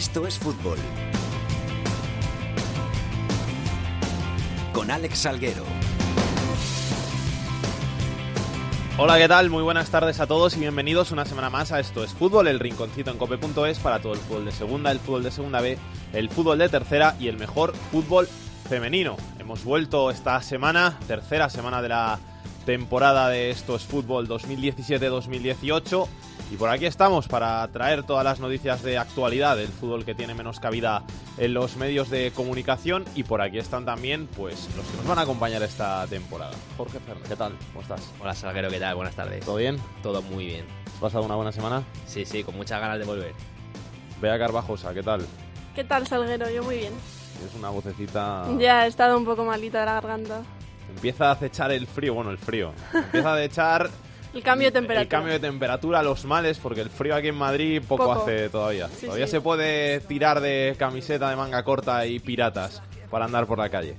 Esto es fútbol. Con Alex Salguero. Hola, ¿qué tal? Muy buenas tardes a todos y bienvenidos una semana más a Esto es Fútbol, el rinconcito en cope.es para todo el fútbol de segunda, el fútbol de segunda B, el fútbol de tercera y el mejor fútbol femenino. Hemos vuelto esta semana, tercera semana de la temporada de Esto es Fútbol 2017-2018 y por aquí estamos para traer todas las noticias de actualidad del fútbol que tiene menos cabida en los medios de comunicación. Y por aquí están también pues los que nos van a acompañar esta temporada. Jorge Fernández, ¿qué tal? ¿Cómo estás? Hola Salguero, ¿qué tal? Buenas tardes. ¿Todo bien? Todo muy bien. ¿Has pasado una buena semana? Sí, sí, con muchas ganas de volver. Bea Carvajosa, ¿qué tal? ¿Qué tal, Salguero? Yo muy bien. Es una vocecita... Ya he estado un poco malita de la garganta. Empieza a acechar el frío, bueno, el frío. Empieza a echar el cambio de temperatura. El cambio de temperatura, los males, porque el frío aquí en Madrid poco, hace todavía. todavía se puede tirar de camiseta de manga corta y piratas para andar por la calle.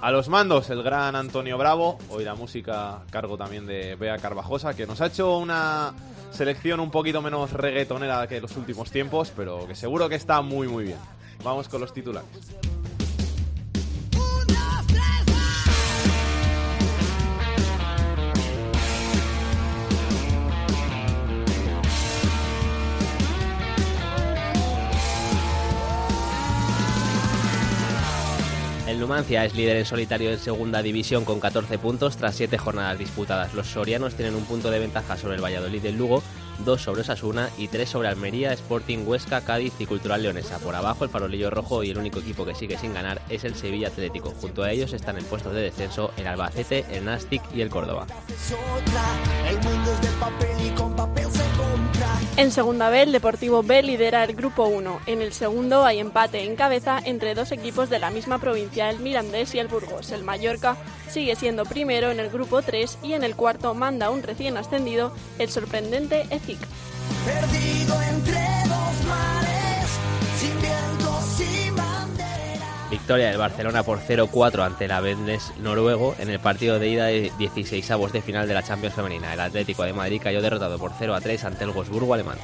A los mandos, el gran Antonio Bravo. Hoy la música cargo también de Bea Carvajosa, que nos ha hecho una selección un poquito menos reggaetonera que los últimos tiempos, pero que seguro que está muy, muy bien. Vamos con los titulares. Numancia es líder en solitario en segunda división con 14 puntos tras 7 jornadas disputadas. Los sorianos tienen un punto de ventaja sobre el Valladolid del Lugo, 2 sobre Osasuna y 3 sobre Almería, Sporting Huesca, Cádiz y Cultural Leonesa. Por abajo el farolillo rojo y el único equipo que sigue sin ganar es el Sevilla Atlético. Junto a ellos están en puestos de descenso el Albacete, el Nastic y el Córdoba. En segunda B, el Deportivo B lidera el grupo 1. En el segundo hay empate en cabeza entre dos equipos de la misma provincia, el Mirandés y el Burgos. El Mallorca sigue siendo primero en el grupo 3 y en el cuarto manda un recién ascendido, el sorprendente EFIC. Victoria del Barcelona por 0-4 ante el Avendes noruego en el partido de ida de 16 avos de final de la Champions femenina. El Atlético de Madrid cayó derrotado por 0-3 ante el Wolfsburgo alemán.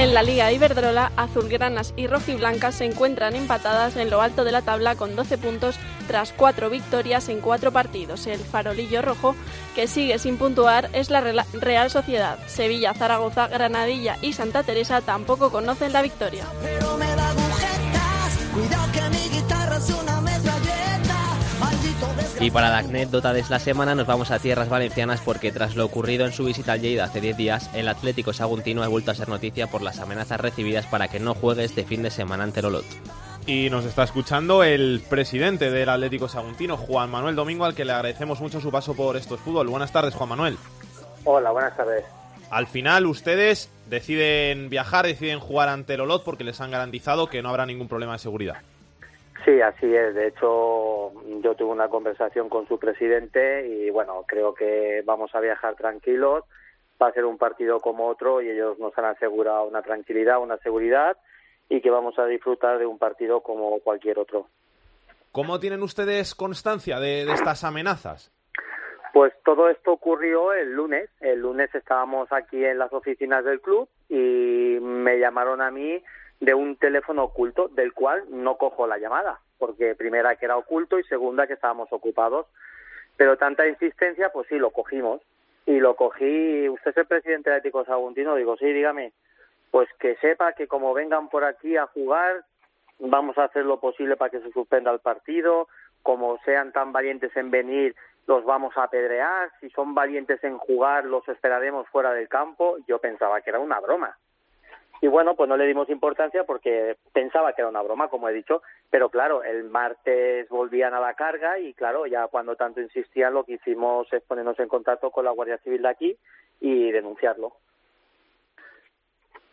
En la Liga Iberdrola, azulgranas y rojiblancas se encuentran empatadas en lo alto de la tabla con 12 puntos tras cuatro victorias en cuatro partidos. El farolillo rojo, que sigue sin puntuar, es la Real Sociedad. Sevilla, Zaragoza, Granadilla y Santa Teresa tampoco conocen la victoria. Y para la anécdota de la semana nos vamos a tierras valencianas porque tras lo ocurrido en su visita al Lleida hace 10 días, el Atlético Saguntino ha vuelto a ser noticia por las amenazas recibidas para que no juegue este fin de semana ante Lolot. Y nos está escuchando el presidente del Atlético Saguntino, Juan Manuel Domingo, al que le agradecemos mucho su paso por estos fútbol. Buenas tardes, Juan Manuel. Hola, buenas tardes. Al final ustedes deciden viajar, deciden jugar ante Lolot porque les han garantizado que no habrá ningún problema de seguridad. Sí, así es. De hecho, yo tuve una conversación con su presidente y bueno, creo que vamos a viajar tranquilos. Va a ser un partido como otro y ellos nos han asegurado una tranquilidad, una seguridad y que vamos a disfrutar de un partido como cualquier otro. ¿Cómo tienen ustedes constancia de, de estas amenazas? Pues todo esto ocurrió el lunes. El lunes estábamos aquí en las oficinas del club y me llamaron a mí de un teléfono oculto del cual no cojo la llamada, porque primera que era oculto y segunda que estábamos ocupados. Pero tanta insistencia, pues sí, lo cogimos. Y lo cogí, usted es el presidente de Ético Saguntino, digo, sí, dígame, pues que sepa que como vengan por aquí a jugar, vamos a hacer lo posible para que se suspenda el partido, como sean tan valientes en venir, los vamos a apedrear, si son valientes en jugar, los esperaremos fuera del campo. Yo pensaba que era una broma. Y bueno, pues no le dimos importancia porque pensaba que era una broma, como he dicho, pero claro, el martes volvían a la carga y claro, ya cuando tanto insistían lo que hicimos es ponernos en contacto con la Guardia Civil de aquí y denunciarlo.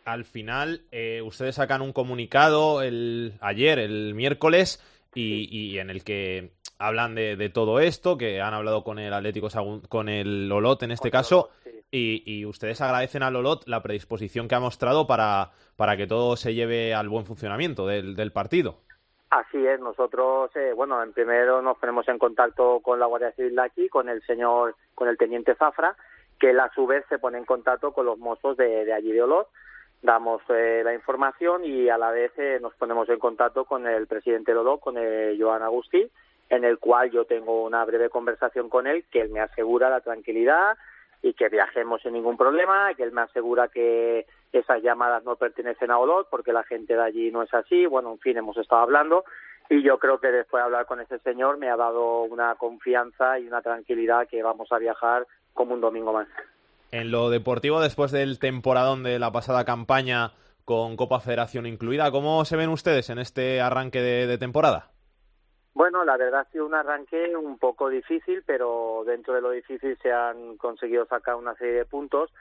Al final, eh, ustedes sacan un comunicado el, ayer, el miércoles, y, en el que hablan de, todo esto, que han hablado con el Atlético, con el Olot en este caso, y, ustedes agradecen a Lolot la predisposición que ha mostrado para, para que todo se lleve al buen funcionamiento del, del partido. Así es, nosotros, eh, bueno, en primero nos ponemos en contacto con la Guardia Civil de aquí, con el señor, con el teniente Zafra, que él a su vez se pone en contacto con los mozos de, allí de Olot, damos eh, la información y a la vez eh, nos ponemos en contacto con el presidente de Olot, con Joan Agustí, en el cual yo tengo una breve conversación con él, que él me asegura la tranquilidad y que viajemos sin ningún problema, que él me asegura que esas llamadas no pertenecen a Olot porque la gente de allí no es así, bueno, en fin, hemos estado hablando y yo creo que después de hablar con ese señor me ha dado una confianza y una tranquilidad que vamos a viajar como un domingo más. En lo deportivo, después del temporadón de la pasada campaña con Copa Federación incluida, ¿cómo se ven ustedes en este arranque de, de temporada? Bueno, la verdad ha sido un arranque un poco difícil, pero dentro de lo difícil se han conseguido sacar una serie de puntos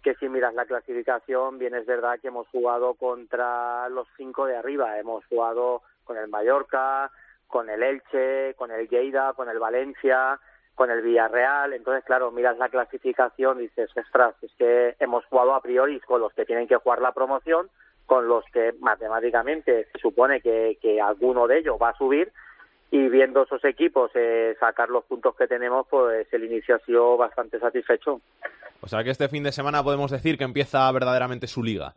que si miras la clasificación, bien es verdad que hemos jugado contra los cinco de arriba, hemos jugado con el Mallorca, con el Elche, con el Lleida, con el Valencia, con el Villarreal. Entonces, claro, miras la clasificación y dices, ostras, es que hemos jugado a priori con los que tienen que jugar la promoción, con los que matemáticamente se supone que, que alguno de ellos va a subir. Y viendo esos equipos eh, sacar los puntos que tenemos, pues el inicio ha sido bastante satisfecho. O sea que este fin de semana podemos decir que empieza verdaderamente su liga.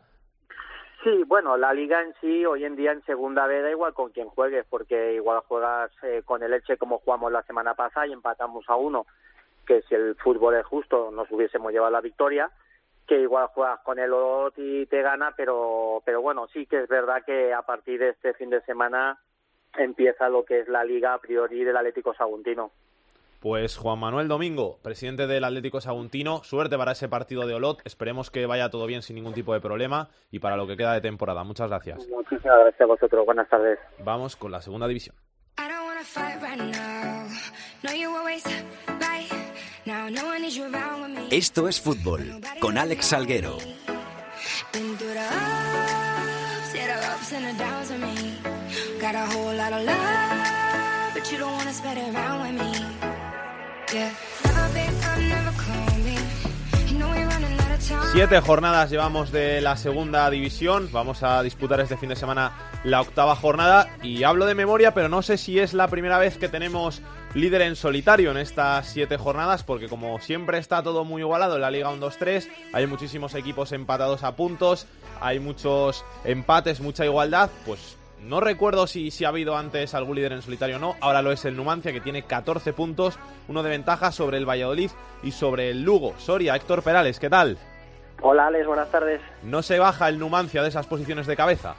Sí, bueno, la liga en sí, hoy en día en segunda da igual con quien juegues, porque igual juegas eh, con el Elche como jugamos la semana pasada y empatamos a uno, que si el fútbol es justo nos hubiésemos llevado la victoria, que igual juegas con el Olot y te gana, pero, pero bueno, sí que es verdad que a partir de este fin de semana empieza lo que es la liga a priori del Atlético Saguntino. Pues Juan Manuel Domingo, presidente del Atlético Saguntino, suerte para ese partido de Olot. Esperemos que vaya todo bien sin ningún tipo de problema y para lo que queda de temporada. Muchas gracias. Muchísimas gracias a vosotros. Buenas tardes. Vamos con la segunda división. Esto es fútbol con Alex Salguero. Siete jornadas llevamos de la segunda división. Vamos a disputar este fin de semana la octava jornada. Y hablo de memoria, pero no sé si es la primera vez que tenemos líder en solitario en estas siete jornadas, porque como siempre está todo muy igualado en la Liga 1-2-3, hay muchísimos equipos empatados a puntos, hay muchos empates, mucha igualdad, pues no recuerdo si, si ha habido antes algún líder en solitario o no. Ahora lo es el Numancia, que tiene 14 puntos, uno de ventaja sobre el Valladolid y sobre el Lugo. Soria, Héctor Perales, ¿qué tal? Hola, Alex, buenas tardes. ¿No se baja el Numancia de esas posiciones de cabeza?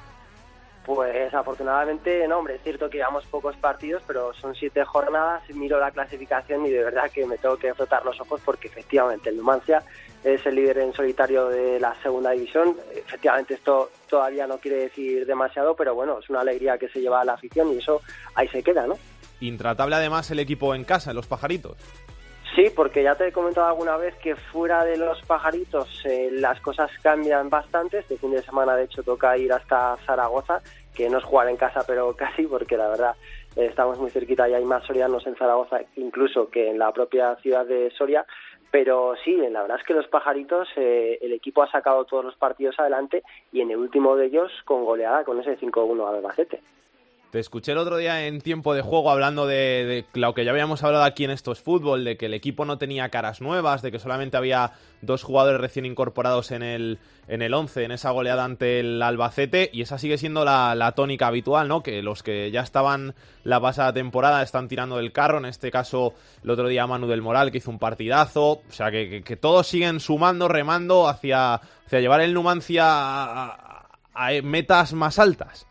Pues afortunadamente, no, hombre, es cierto que llevamos pocos partidos, pero son siete jornadas, miro la clasificación y de verdad que me tengo que frotar los ojos porque efectivamente el Numancia es el líder en solitario de la segunda división. Efectivamente esto todavía no quiere decir demasiado, pero bueno, es una alegría que se lleva a la afición y eso ahí se queda, ¿no? Intratable además el equipo en casa, en los pajaritos. Sí, porque ya te he comentado alguna vez que fuera de los pajaritos eh, las cosas cambian bastante. Este fin de semana, de hecho, toca ir hasta Zaragoza, que no es jugar en casa, pero casi, porque la verdad eh, estamos muy cerquita y hay más sorianos en Zaragoza incluso que en la propia ciudad de Soria. Pero sí, la verdad es que los pajaritos, eh, el equipo ha sacado todos los partidos adelante y en el último de ellos con goleada, con ese 5-1 al Albacete. Te escuché el otro día en tiempo de juego hablando de, lo que ya habíamos hablado aquí en estos fútbol, de que el equipo no tenía caras nuevas, de que solamente había dos jugadores recién incorporados en el, en el 11, en esa goleada ante el Albacete, y esa sigue siendo la, tónica habitual, ¿no? Que los que ya estaban la pasada temporada están tirando del carro, en este caso el otro día Manu del Moral que hizo un partidazo, o sea que, que, que todos siguen sumando, remando hacia, hacia llevar el Numancia a metas más altas.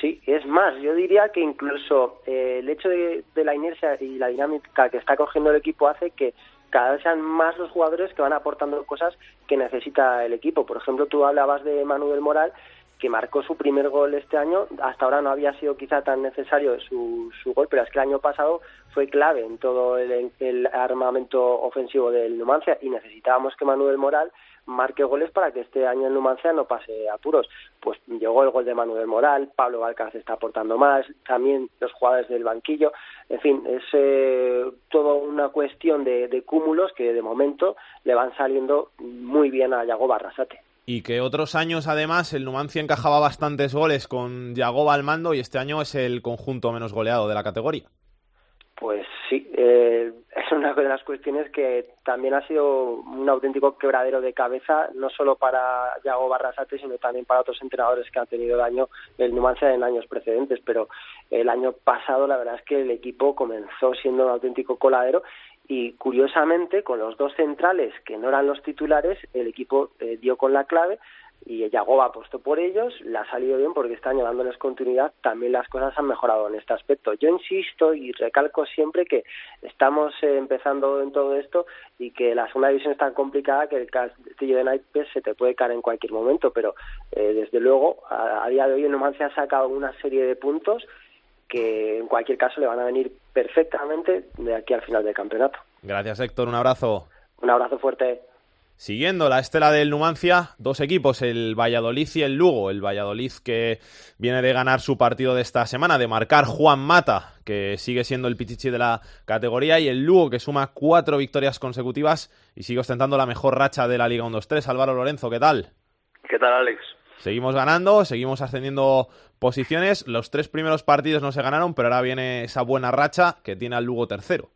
Sí, es más, yo diría que incluso eh, el hecho de, de, la inercia y la dinámica que está cogiendo el equipo hace que cada vez sean más los jugadores que van aportando cosas que necesita el equipo. Por ejemplo, tú hablabas de Manu del Moral, que marcó su primer gol este año. Hasta ahora no había sido quizá tan necesario su, su gol, pero es que el año pasado fue clave en todo el, el armamento ofensivo del Numancia y necesitábamos que Manu del Moral marque goles para que este año en Numancia no pase apuros. Pues llegó el gol de Manuel Moral, Pablo Balcaz está aportando más, también los jugadores del banquillo, en fin, es eh, todo una cuestión de, de, cúmulos que de momento le van saliendo muy bien a Yago Barrasate. Y que otros años, además, el Numancia encajaba bastantes goles con Yagoba al mando y este año es el conjunto menos goleado de la categoría. Pues sí, eh, es una de las cuestiones que también ha sido un auténtico quebradero de cabeza, no solo para Yago Barrasate, sino también para otros entrenadores que han tenido daño el Numancia en años precedentes. Pero el año pasado, la verdad es que el equipo comenzó siendo un auténtico coladero y curiosamente, con los dos centrales que no eran los titulares, el equipo eh, dio con la clave y Yagoba apostó por ellos, le ha salido bien porque año dándoles continuidad también las cosas han mejorado en este aspecto. Yo insisto y recalco siempre que estamos eh, empezando en todo esto y que la segunda división es tan complicada que el castillo de naipes se te puede caer en cualquier momento, pero eh, desde luego a, día de hoy el Numancia ha sacado una serie de puntos que en cualquier caso le van a venir perfectamente de aquí al final del campeonato. Gracias Héctor, un abrazo. Un abrazo fuerte. Siguiendo la estela del Numancia, dos equipos, el Valladolid y el Lugo. El Valladolid que viene de ganar su partido de esta semana, de marcar Juan Mata, que sigue siendo el pichichi de la categoría, y el Lugo que suma cuatro victorias consecutivas y sigue ostentando la mejor racha de la Liga 1-2-3. Álvaro Lorenzo, ¿qué tal? ¿Qué tal, Alex? Seguimos ganando, seguimos ascendiendo posiciones. Los tres primeros partidos no se ganaron, pero ahora viene esa buena racha que tiene al Lugo tercero.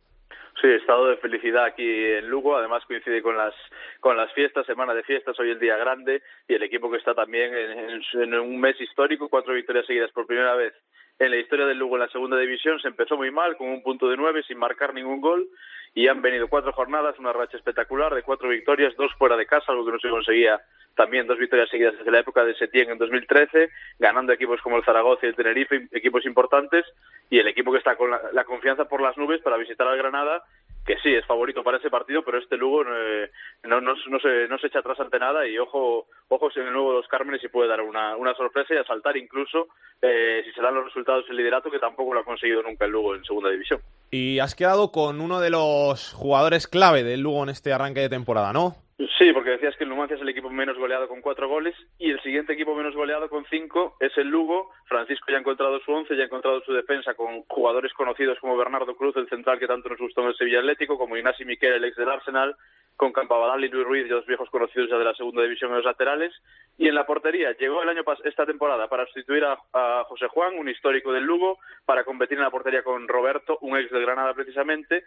Sí, estado de felicidad aquí en Lugo. Además coincide con las con las fiestas, semana de fiestas, hoy el día grande y el equipo que está también en, un mes histórico, cuatro victorias seguidas por primera vez en la historia del Lugo en la segunda división. Se empezó muy mal con un punto de nueve sin marcar ningún gol y han venido cuatro jornadas, una racha espectacular de cuatro victorias, dos fuera de casa, algo que no se conseguía también dos victorias seguidas desde la época de Setién en 2013, ganando equipos como el Zaragoza y el Tenerife, equipos importantes, y el equipo que está con la, confianza por las nubes para visitar al Granada, que sí, es favorito para ese partido, pero este Lugo eh, no, no, no, se, no se echa atrás ante nada y ojo, ojos en el nuevo Dos Cármenes y puede dar una, una sorpresa y asaltar incluso eh, si se dan los resultados el liderato, que tampoco lo ha conseguido nunca el Lugo en segunda división. Y has quedado con uno de los jugadores clave del Lugo en este arranque de temporada, ¿no? Sí, porque decías que el Numancia es el equipo menos goleado con cuatro goles y el siguiente equipo menos goleado con cinco es el Lugo. Francisco ya ha encontrado su once, ya ha encontrado su defensa con jugadores conocidos como Bernardo Cruz, el central que tanto nos gustó en el Sevilla Atlético, como Ignasi Miquel, el ex del Arsenal, con Campabadal y Luis Ruiz, dos viejos conocidos ya de la segunda división en los laterales. Y en la portería llegó el año esta temporada para sustituir a, a, José Juan, un histórico del Lugo, para competir en la portería con Roberto, un ex del Granada precisamente,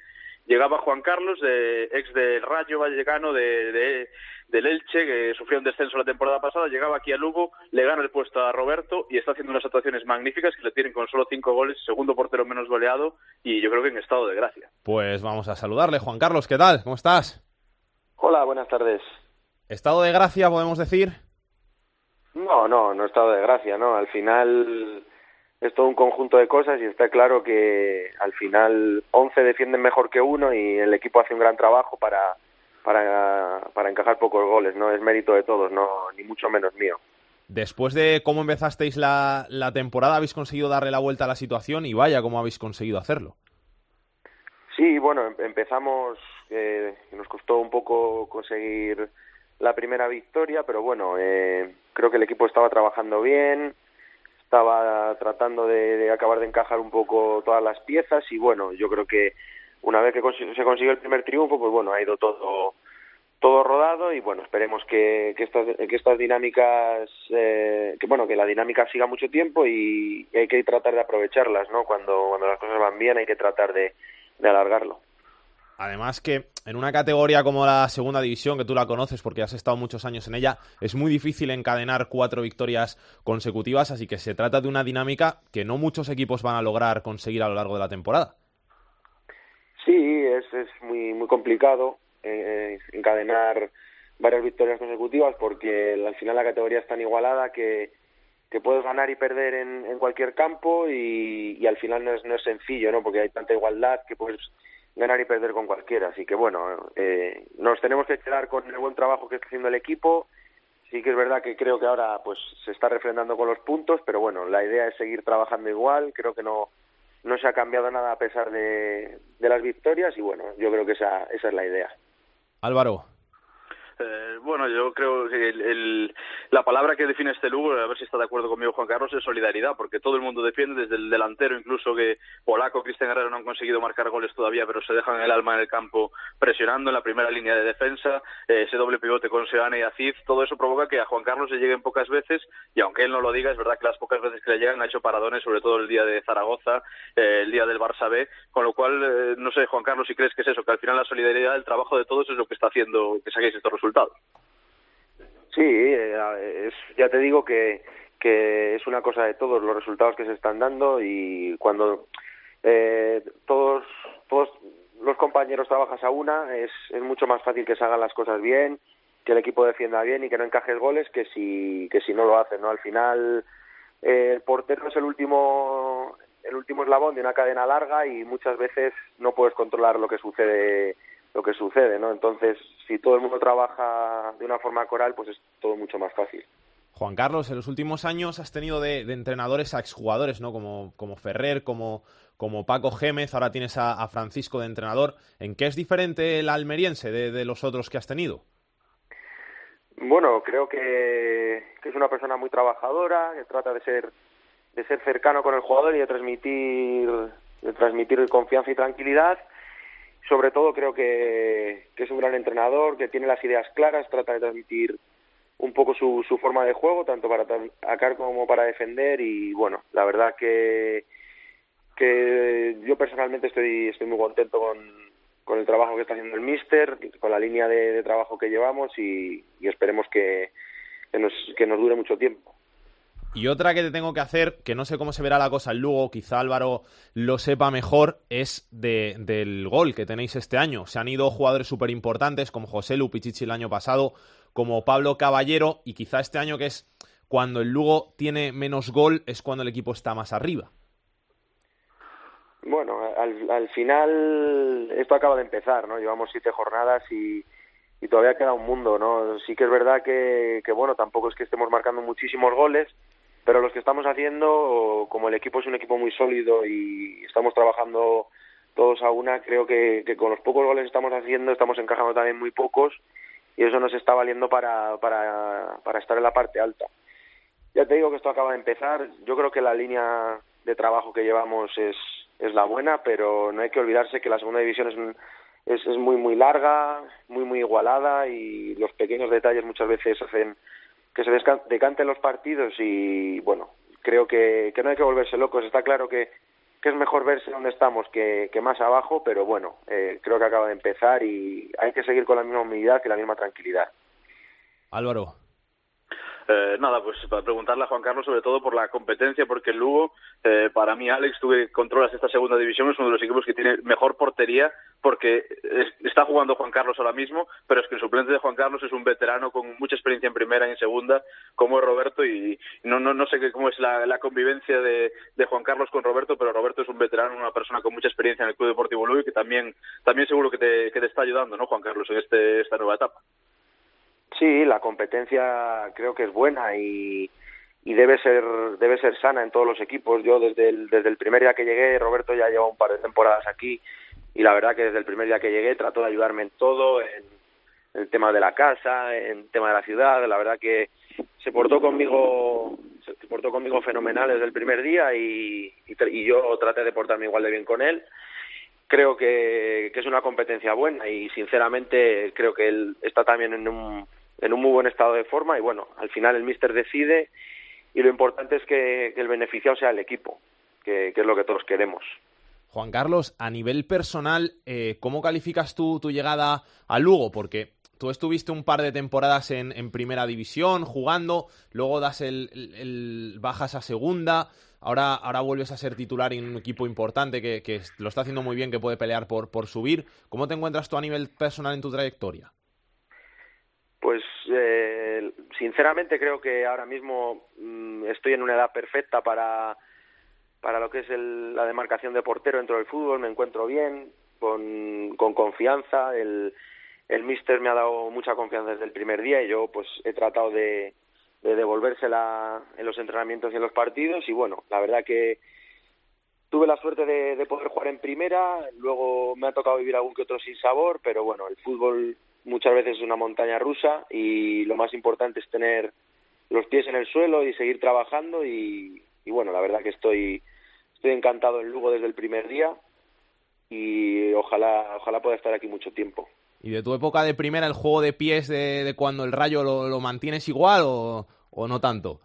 llegaba Juan Carlos, de, ex del Rayo Vallecano de, de, del Elche, que sufrió un descenso la temporada pasada, llegaba aquí a Lugo, le gana el puesto a Roberto y está haciendo unas actuaciones magníficas que le tienen con solo cinco goles, segundo portero menos goleado y yo creo que en estado de gracia. Pues vamos a saludarle. Juan Carlos, ¿qué tal? ¿Cómo estás? Hola, buenas tardes. ¿Estado de gracia, podemos decir? No, no, no estado de gracia, ¿no? Al final es todo un conjunto de cosas y está claro que al final 11 defienden mejor que uno y el equipo hace un gran trabajo para, para, para encajar pocos goles, no es mérito de todos, no ni mucho menos mío. Después de cómo empezasteis la, la temporada, habéis conseguido darle la vuelta a la situación y vaya cómo habéis conseguido hacerlo. Sí, bueno, em, empezamos, eh, nos costó un poco conseguir la primera victoria, pero bueno, eh, creo que el equipo estaba trabajando bien, estaba tratando de, acabar de encajar un poco todas las piezas y bueno, yo creo que una vez que se consiguió el primer triunfo, pues bueno, ha ido todo todo rodado y bueno, esperemos que, que, estas, que estas dinámicas, eh, que bueno, que la dinámica siga mucho tiempo y, hay que tratar de aprovecharlas, ¿no? Cuando, cuando las cosas van bien hay que tratar de, de alargarlo. Además que en una categoría como la segunda división, que tú la conoces porque has estado muchos años en ella, es muy difícil encadenar cuatro victorias consecutivas, así que se trata de una dinámica que no muchos equipos van a lograr conseguir a lo largo de la temporada. Sí, es, es muy, muy complicado eh, encadenar varias victorias consecutivas porque al final la categoría es tan igualada que, que puedes ganar y perder en, cualquier campo y, y, al final no es, no es sencillo, ¿no? Porque hay tanta igualdad que puedes ganar y perder con cualquiera. Así que bueno, eh, nos tenemos que quedar con el buen trabajo que está haciendo el equipo. Sí que es verdad que creo que ahora pues se está refrendando con los puntos, pero bueno, la idea es seguir trabajando igual. Creo que no no se ha cambiado nada a pesar de, de las victorias y bueno, yo creo que esa, esa es la idea. Álvaro. Eh, bueno, yo creo que el, la palabra que define este Lugo, a ver si está de acuerdo conmigo Juan Carlos, es solidaridad, porque todo el mundo defiende, desde el delantero, incluso que Polaco, Cristian Guerrero no han conseguido marcar goles todavía, pero se dejan el alma en el campo presionando en la primera línea de defensa, eh, ese doble pivote con Seane y Aziz, todo eso provoca que a Juan Carlos le lleguen pocas veces, y aunque él no lo diga, es verdad que las pocas veces que le llegan ha hecho paradones, sobre todo el día de Zaragoza, eh, el día del Barça B, con lo cual, no sé, Juan Carlos, si crees que es eso, que al final la solidaridad, el trabajo de todos es lo que está haciendo que saquéis estos resultados. Sí, eh, es, ya te digo que, que es una cosa de todos los resultados que se están dando y cuando eh, todos, todos los compañeros trabajas a una es, es mucho más fácil que se hagan las cosas bien, que el equipo defienda bien y que no encajes goles que si, que si no lo hacen, ¿no? Al final eh, el portero es el último el último eslabón de una cadena larga y muchas veces no puedes controlar lo que sucede lo que sucede, ¿no? Entonces, si todo el mundo trabaja de una forma coral, pues es todo mucho más fácil. Juan Carlos, en los últimos años has tenido de, entrenadores a exjugadores, ¿no? Como, como Ferrer, como, como Paco Gémez, ahora tienes a, Francisco de entrenador. ¿En qué es diferente el almeriense de, los otros que has tenido? Bueno, creo que, que, es una persona muy trabajadora, que trata de ser, de ser cercano con el jugador y de transmitir, de transmitir confianza y tranquilidad sobre todo creo que, es un gran entrenador, que tiene las ideas claras, trata de transmitir un poco su, su forma de juego, tanto para atacar como para defender y bueno, la verdad que, que yo personalmente estoy, estoy muy contento con, con el trabajo que está haciendo el Mister, con la línea de, trabajo que llevamos y, esperemos que, que, nos, que nos dure mucho tiempo. Y otra que te tengo que hacer, que no sé cómo se verá la cosa en Lugo, quizá Álvaro lo sepa mejor, es de, del gol que tenéis este año. Se han ido jugadores súper importantes como José Lupichichi el año pasado, como Pablo Caballero, y quizá este año que es cuando el Lugo tiene menos gol, es cuando el equipo está más arriba. Bueno, al, al final esto acaba de empezar, ¿no? Llevamos siete jornadas y, y todavía queda un mundo, ¿no? Sí que es verdad que, que, bueno, tampoco es que estemos marcando muchísimos goles, pero los que estamos haciendo, como el equipo es un equipo muy sólido y estamos trabajando todos a una, creo que, con los pocos goles que estamos haciendo estamos encajando también muy pocos y eso nos está valiendo para, para, para estar en la parte alta. Ya te digo que esto acaba de empezar, yo creo que la línea de trabajo que llevamos es, es la buena, pero no hay que olvidarse que la segunda división es, es, es muy, muy larga, muy, muy igualada y los pequeños detalles muchas veces hacen que se decanten los partidos y bueno, creo que, no hay que volverse locos. Está claro que, que es mejor verse donde estamos que, que más abajo, pero bueno, eh, creo que acaba de empezar y hay que seguir con la misma humildad y la misma tranquilidad. Álvaro. Eh, nada, pues para preguntarle a Juan Carlos sobre todo por la competencia, porque el Lugo, eh, para mí, Alex, tú que controlas esta segunda división, es uno de los equipos que tiene mejor portería, porque está jugando Juan Carlos ahora mismo, pero es que el suplente de Juan Carlos es un veterano con mucha experiencia en primera y en segunda, como es Roberto, y no, no, no sé cómo es la, la convivencia de, de, Juan Carlos con Roberto, pero Roberto es un veterano, una persona con mucha experiencia en el Club Deportivo Lugo y que también, también seguro que te, que te está ayudando, ¿no, Juan Carlos, en este, esta nueva etapa? Sí, la competencia creo que es buena y, debe ser debe ser sana en todos los equipos. Yo desde el, desde el primer día que llegué, Roberto ya lleva un par de temporadas aquí y la verdad que desde el primer día que llegué trató de ayudarme en todo, en, el tema de la casa, en el tema de la ciudad. La verdad que se portó conmigo se portó conmigo fenomenal desde el primer día y, y, yo traté de portarme igual de bien con él creo que, que, es una competencia buena y sinceramente creo que él está también en un, en un muy buen estado de forma y bueno, al final el míster decide y lo importante es que, el beneficiado sea el equipo, que, es lo que todos queremos. Juan Carlos, a nivel personal, eh, ¿cómo calificas tú tu llegada a Lugo? Porque tú estuviste un par de temporadas en, en primera división jugando, luego das el, el, bajas a segunda, ahora, ahora vuelves a ser titular en un equipo importante que, que lo está haciendo muy bien, que puede pelear por, por subir. ¿Cómo te encuentras tú a nivel personal en tu trayectoria? Pues eh, sinceramente creo que ahora mismo mm, estoy en una edad perfecta para, para lo que es la demarcación de portero dentro del fútbol, me encuentro bien, con, con confianza, el, el me ha dado mucha confianza desde el primer día y yo pues he tratado de, de devolvérsela en los entrenamientos y en los partidos. Y bueno, la verdad que tuve la suerte de, de poder jugar en primera, luego me ha tocado vivir algún que otro sin sabor, pero bueno, el fútbol muchas veces es una montaña rusa y lo más importante es tener los pies en el suelo y seguir trabajando y, bueno, la verdad que estoy, estoy encantado en Lugo desde el primer día y ojalá, ojalá pueda estar aquí mucho tiempo. ¿Y de tu época de primera el juego de pies de, cuando el rayo lo, lo mantienes igual o, o, no tanto?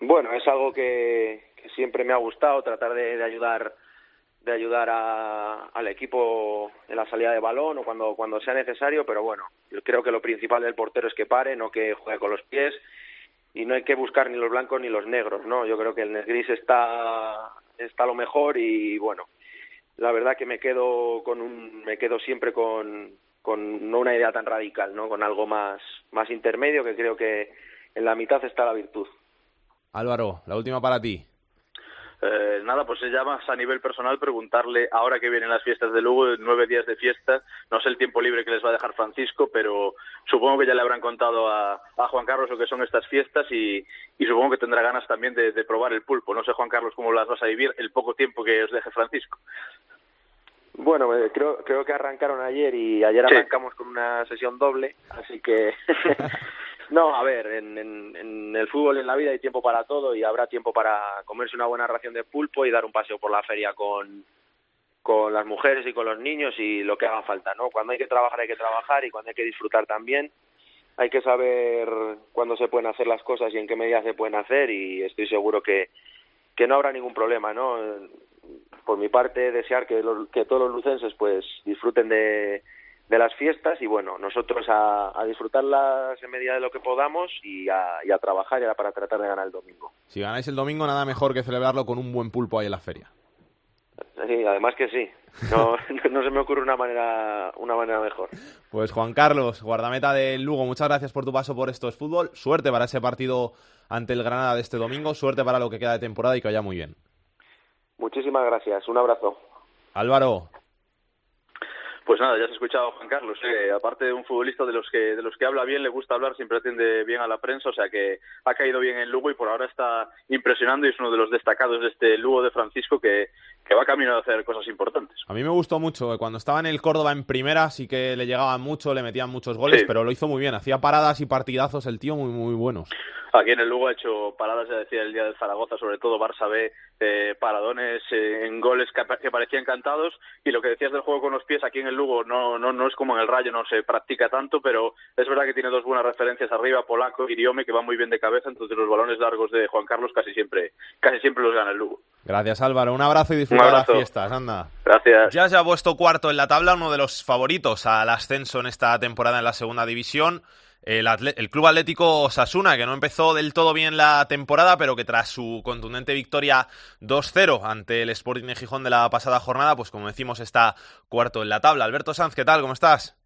Bueno, es algo que, siempre me ha gustado, tratar de, de ayudar de ayudar a, al equipo en la salida de balón o cuando, cuando sea necesario, pero bueno, yo creo que lo principal del portero es que pare, no que juegue con los pies y no hay que buscar ni los blancos ni los negros, ¿no? Yo creo que el gris está, está lo mejor y bueno, la verdad que me quedo con un, me quedo siempre con, con no una idea tan radical, ¿no? Con algo más, más intermedio que creo que en la mitad está la virtud. Álvaro, la última para ti. Eh, nada, pues se llama a nivel personal preguntarle, ahora que vienen las fiestas de Lugo, nueve días de fiesta, no sé el tiempo libre que les va a dejar Francisco, pero supongo que ya le habrán contado a, a Juan Carlos lo que son estas fiestas y, y supongo que tendrá ganas también de, de, probar el pulpo. No sé, Juan Carlos, cómo las vas a vivir el poco tiempo que os deje Francisco. Bueno, eh, creo, creo que arrancaron ayer y ayer sí. arrancamos con una sesión doble, así que No, a ver, en, en, en, el fútbol en la vida hay tiempo para todo y habrá tiempo para comerse una buena ración de pulpo y dar un paseo por la feria con, con las mujeres y con los niños y lo que haga falta, ¿no? Cuando hay que trabajar hay que trabajar y cuando hay que disfrutar también. Hay que saber cuándo se pueden hacer las cosas y en qué medida se pueden hacer y estoy seguro que, que no habrá ningún problema, ¿no? Por mi parte, desear que, que todos los lucenses pues disfruten de, de las fiestas y bueno, nosotros a, a, disfrutarlas en medida de lo que podamos y a, y a trabajar ya para tratar de ganar el domingo. Si ganáis el domingo, nada mejor que celebrarlo con un buen pulpo ahí en la feria. Sí, además que sí. No, no se me ocurre una manera, una manera mejor. Pues Juan Carlos, guardameta del Lugo, muchas gracias por tu paso por estos fútbol. Suerte para ese partido ante el Granada de este domingo. Suerte para lo que queda de temporada y que vaya muy bien. Muchísimas gracias. Un abrazo. Álvaro, pues nada, ya has escuchado a Juan Carlos. Eh, aparte de un futbolista de los que de los que habla bien, le gusta hablar, siempre atiende bien a la prensa, o sea que ha caído bien en Lugo y por ahora está impresionando y es uno de los destacados de este Lugo de Francisco que, que va camino a hacer cosas importantes. A mí me gustó mucho. Cuando estaba en el Córdoba en primera sí que le llegaban mucho, le metían muchos goles, sí. pero lo hizo muy bien. Hacía paradas y partidazos el tío muy, muy buenos. Aquí en el Lugo ha hecho paradas, ya decía el día de Zaragoza, sobre todo Barça B, eh, paradones eh, en goles que, que, parecían cantados. Y lo que decías del juego con los pies, aquí en el Lugo no, no, no es como en el Rayo, no se practica tanto, pero es verdad que tiene dos buenas referencias arriba, Polaco y Diome, que van muy bien de cabeza. Entonces los balones largos de Juan Carlos casi siempre, casi siempre los gana el Lugo. Gracias Álvaro, un abrazo y disfruta de las fiestas, anda. Gracias. Ya se ha puesto cuarto en la tabla, uno de los favoritos al ascenso en esta temporada en la segunda división. El, el, Club Atlético Osasuna, que no empezó del todo bien la temporada, pero que tras su contundente victoria 2-0 ante el Sporting de Gijón de la pasada jornada, pues como decimos, está cuarto en la tabla. Alberto Sanz, ¿qué tal? ¿Cómo estás?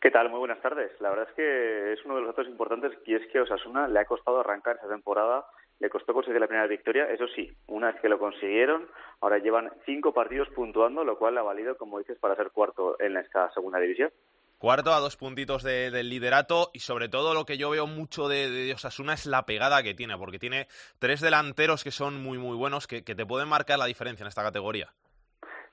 ¿Qué tal? Muy buenas tardes. La verdad es que es uno de los datos importantes y es que Osasuna le ha costado arrancar esa temporada, le costó conseguir la primera victoria, eso sí, una vez que lo consiguieron, ahora llevan cinco partidos puntuando, lo cual ha valido, como dices, para ser cuarto en esta segunda división. Cuarto a dos puntitos de, del liderato y sobre todo lo que yo veo mucho de, de, Osasuna es la pegada que tiene, porque tiene tres delanteros que son muy muy buenos, que, que te pueden marcar la diferencia en esta categoría.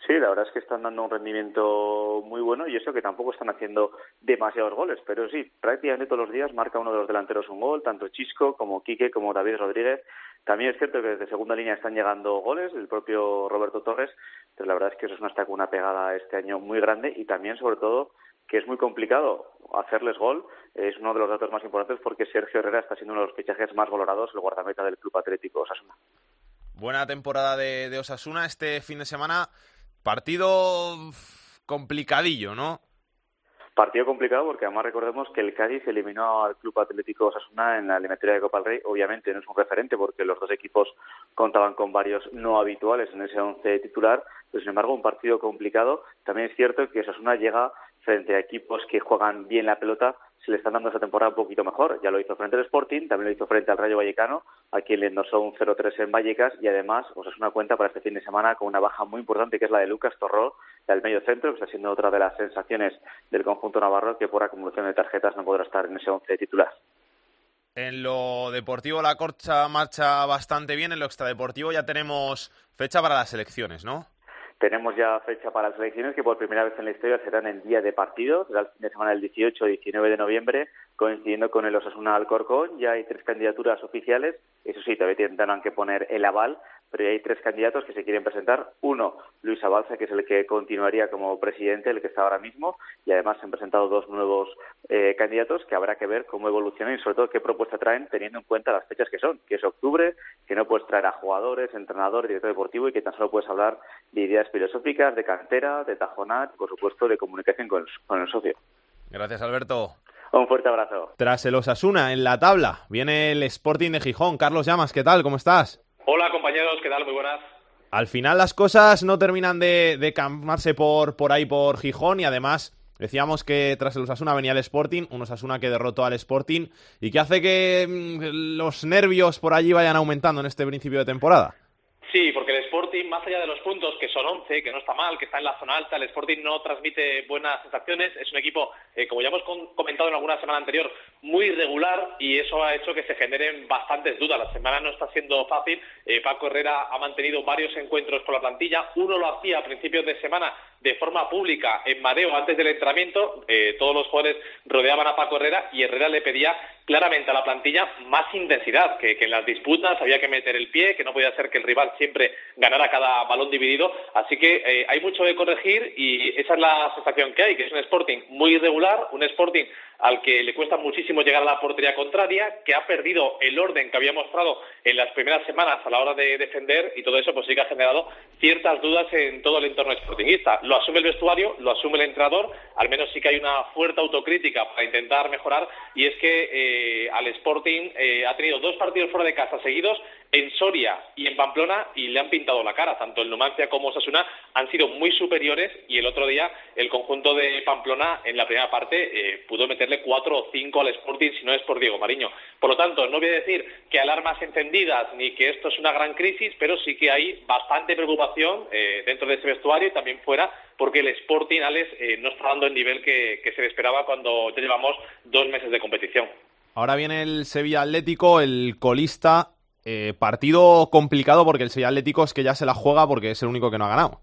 Sí, la verdad es que están dando un rendimiento muy bueno y eso que tampoco están haciendo demasiados goles, pero sí, prácticamente todos los días marca uno de los delanteros un gol, tanto Chisco como Quique como David Rodríguez. También es cierto que desde segunda línea están llegando goles, el propio Roberto Torres, pero la verdad es que eso está con una pegada este año muy grande y también sobre todo que es muy complicado hacerles gol, es uno de los datos más importantes porque Sergio Herrera está siendo uno de los fichajes más valorados, el guardameta del Club Atlético Osasuna. Buena temporada de Osasuna este fin de semana. Partido complicadillo, ¿no? Partido complicado porque además recordemos que el Cádiz eliminó al Club Atlético Osasuna en la eliminatoria de Copa del Rey. Obviamente no es un referente porque los dos equipos contaban con varios no habituales en ese once titular, pero sin embargo un partido complicado. También es cierto que Osasuna llega frente a equipos que juegan bien la pelota, le están dando esta temporada un poquito mejor. Ya lo hizo frente al Sporting, también lo hizo frente al Rayo Vallecano, a quien le endosó un 0-3 en Vallecas y además os es una cuenta para este fin de semana con una baja muy importante que es la de Lucas Torró, del medio centro, que está siendo otra de las sensaciones del conjunto navarro que por acumulación de tarjetas no podrá estar en ese once titular. En lo deportivo la corcha marcha bastante bien, en lo extradeportivo ya tenemos fecha para las elecciones, ¿no? Tenemos ya fecha para las elecciones que por primera vez en la historia serán el día de partido, será el fin de semana del 18 y 19 de noviembre, coincidiendo con el Osasuna Alcorcón. Ya hay tres candidaturas oficiales, eso sí, todavía tendrán que poner el aval, pero ya hay tres candidatos que se quieren presentar. Uno, Luis Abalza, que es el que continuaría como presidente, el que está ahora mismo, y además se han presentado dos nuevos eh, candidatos que habrá que ver cómo evolucionan y sobre todo qué propuesta traen teniendo en cuenta las fechas que son, que es octubre, que no puedes traer a jugadores, entrenadores, director deportivo y que tan solo puedes hablar de ideas filosóficas, de cantera, de tajonat, por supuesto, de comunicación con el, socio. Gracias, Alberto. Un fuerte abrazo. Tras el Osasuna en la tabla, viene el Sporting de Gijón. Carlos Llamas, ¿qué tal? ¿Cómo estás? Hola, compañeros, ¿qué tal? Muy buenas. Al final las cosas no terminan de, de calmarse por, por ahí por Gijón y además Decíamos que tras el Osasuna venía el Sporting, un Osasuna que derrotó al Sporting y que hace que mm, los nervios por allí vayan aumentando en este principio de temporada. Sí, porque el más allá de los puntos, que son 11, que no está mal, que está en la zona alta, el Sporting no transmite buenas sensaciones. Es un equipo, eh, como ya hemos comentado en alguna semana anterior, muy irregular y eso ha hecho que se generen bastantes dudas. La semana no está siendo fácil. Eh, Paco Herrera ha mantenido varios encuentros con la plantilla. Uno lo hacía a principios de semana de forma pública en mareo antes del entrenamiento. Eh, todos los jugadores rodeaban a Paco Herrera y Herrera le pedía claramente a la plantilla más intensidad, que, en las disputas había que meter el pie, que no podía ser que el rival siempre ganara cada balón dividido. Así que eh, hay mucho que corregir y esa es la sensación que hay, que es un Sporting muy irregular, un Sporting al que le cuesta muchísimo llegar a la portería contraria, que ha perdido el orden que había mostrado en las primeras semanas a la hora de defender y todo eso pues sí que ha generado ciertas dudas en todo el entorno sportingista. Lo asume el vestuario, lo asume el entrenador, al menos sí que hay una fuerte autocrítica para intentar mejorar y es que eh, al Sporting eh, ha tenido dos partidos fuera de casa seguidos en Soria y en Pamplona y le han pintado la cara. Tanto el Numancia como Osasuna han sido muy superiores y el otro día el conjunto de Pamplona en la primera parte eh, pudo meterle cuatro o cinco al Sporting si no es por Diego Mariño. Por lo tanto, no voy a decir que alarmas encendidas ni que esto es una gran crisis, pero sí que hay bastante preocupación eh, dentro de ese vestuario y también fuera porque el Sporting, Alex, eh, no está dando el nivel que, que se esperaba cuando ya llevamos dos meses de competición. Ahora viene el Sevilla Atlético, el colista eh, partido complicado porque el Sevilla Atlético es que ya se la juega porque es el único que no ha ganado.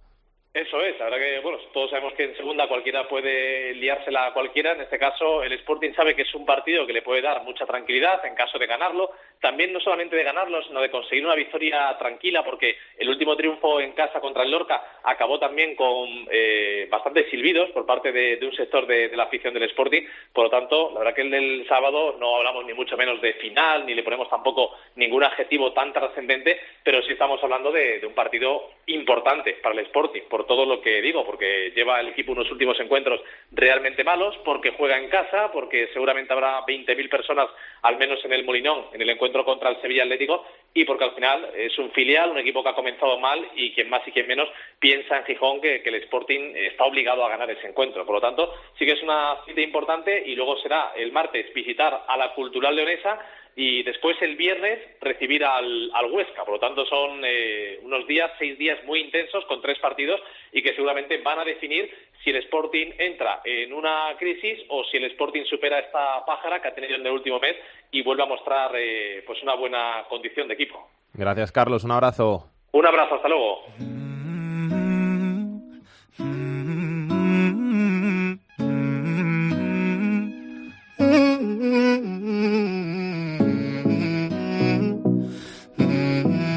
Eso es, ahora que bueno, todos sabemos que en segunda cualquiera puede liársela a cualquiera, en este caso el Sporting sabe que es un partido que le puede dar mucha tranquilidad en caso de ganarlo, también no solamente de ganarlo, sino de conseguir una victoria tranquila, porque el último triunfo en casa contra el Lorca acabó también con eh, bastantes silbidos por parte de, un sector de, la afición del Sporting, por lo tanto, la verdad que el del sábado no hablamos ni mucho menos de final, ni le ponemos tampoco ningún adjetivo tan trascendente, pero sí estamos hablando de, un partido importante para el Sporting, por todo lo que digo, porque lleva el equipo unos últimos encuentros realmente malos, porque juega en casa, porque seguramente habrá 20.000 personas al menos en el Molinón, en el encuentro contra el Sevilla Atlético, y porque al final es un filial, un equipo que ha comenzado mal y quien más y quien menos piensa en Gijón que, el Sporting está obligado a ganar ese encuentro. Por lo tanto, sí que es una cita importante y luego será el martes visitar a la Cultural Leonesa y después el viernes recibir al, Huesca. Por lo tanto, son eh, unos días, seis días muy intensos con tres partidos y que seguramente van a definir si el Sporting entra en una crisis o si el Sporting supera esta pájara que ha tenido en el último mes y vuelve a mostrar eh, pues una buena condición de equipo. Gracias, Carlos. Un abrazo. Un abrazo. Hasta luego.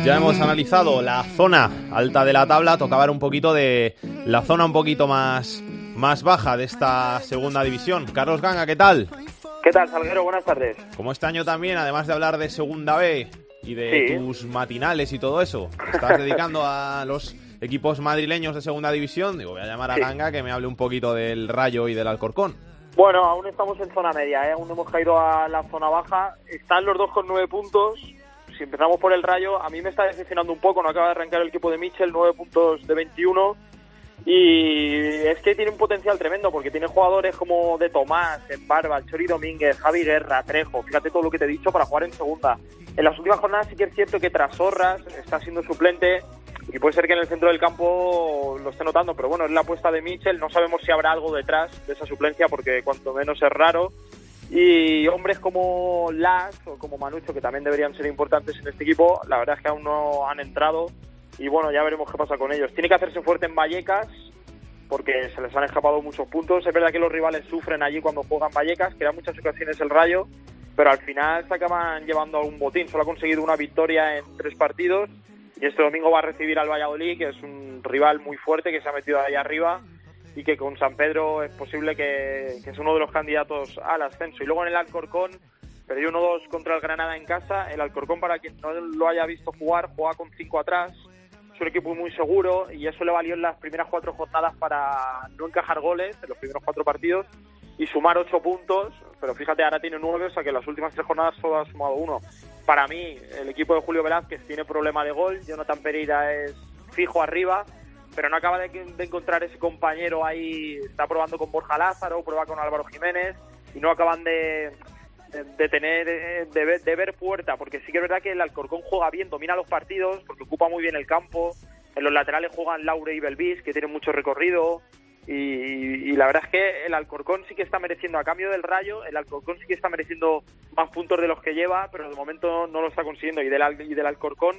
Ya hemos analizado la zona alta de la tabla, tocaba ver un poquito de la zona un poquito más, más baja de esta segunda división. Carlos Ganga, ¿qué tal? ¿Qué tal, Salguero? Buenas tardes. Como este año también, además de hablar de segunda B y de tus matinales y todo eso, estás dedicando a los equipos madrileños de segunda división, digo, voy a llamar a Ganga que me hable un poquito del Rayo y del Alcorcón. Bueno, aún estamos en zona media, ¿eh? aún hemos caído a la zona baja. Están los dos con nueve puntos, si empezamos por el Rayo, a mí me está decepcionando un poco, no acaba de arrancar el equipo de Mitchell, 9 puntos de 21. Y es que tiene un potencial tremendo porque tiene jugadores como De Tomás, En Barba, Chori Domínguez, Javi Guerra, Trejo, fíjate todo lo que te he dicho para jugar en segunda. En las últimas jornadas sí que es cierto que tras Horras está siendo suplente y puede ser que en el centro del campo lo esté notando, pero bueno, es la apuesta de Mitchell, no sabemos si habrá algo detrás de esa suplencia porque cuanto menos es raro y hombres como Las o como Manucho, que también deberían ser importantes en este equipo, la verdad es que aún no han entrado. y bueno, ya veremos qué pasa con ellos. Tiene que hacerse fuerte en Vallecas porque se les han escapado muchos puntos. Es verdad que los rivales sufren allí cuando juegan Vallecas, que da muchas ocasiones el Rayo, pero al final se acaban llevando un botín. Solo ha conseguido una victoria en tres partidos y este domingo va a recibir al Valladolid, que es un rival muy fuerte que se ha metido ahí arriba y que con San Pedro es posible que, que es uno de los candidatos al ascenso. Y luego en el Alcorcón perdió 1-2 contra el Granada en casa. El Alcorcón, para quien no lo haya visto jugar, juega con 5 atrás. Es un equipo muy seguro y eso le valió en las primeras cuatro jornadas para no encajar goles en los primeros cuatro partidos y sumar ocho puntos. Pero fíjate, ahora tiene nueve, o sea que en las últimas tres jornadas solo ha sumado uno. Para mí, el equipo de Julio Velázquez tiene problema de gol. Jonathan Pereira es fijo arriba pero no acaba de, de, encontrar ese compañero ahí. Está probando con Borja Lázaro, prueba con Álvaro Jiménez y no acaban de, de, tener, de ver, de ver puerta, porque sí que es verdad que el Alcorcón juega bien, domina los partidos, porque ocupa muy bien el campo. En los laterales juegan Laure y Belvis, que tienen mucho recorrido. Y, la verdad es que el Alcorcón sí que está mereciendo, a cambio del Rayo, el Alcorcón sí que está mereciendo más puntos de los que lleva, pero de momento no lo está consiguiendo. Y del, y del Alcorcón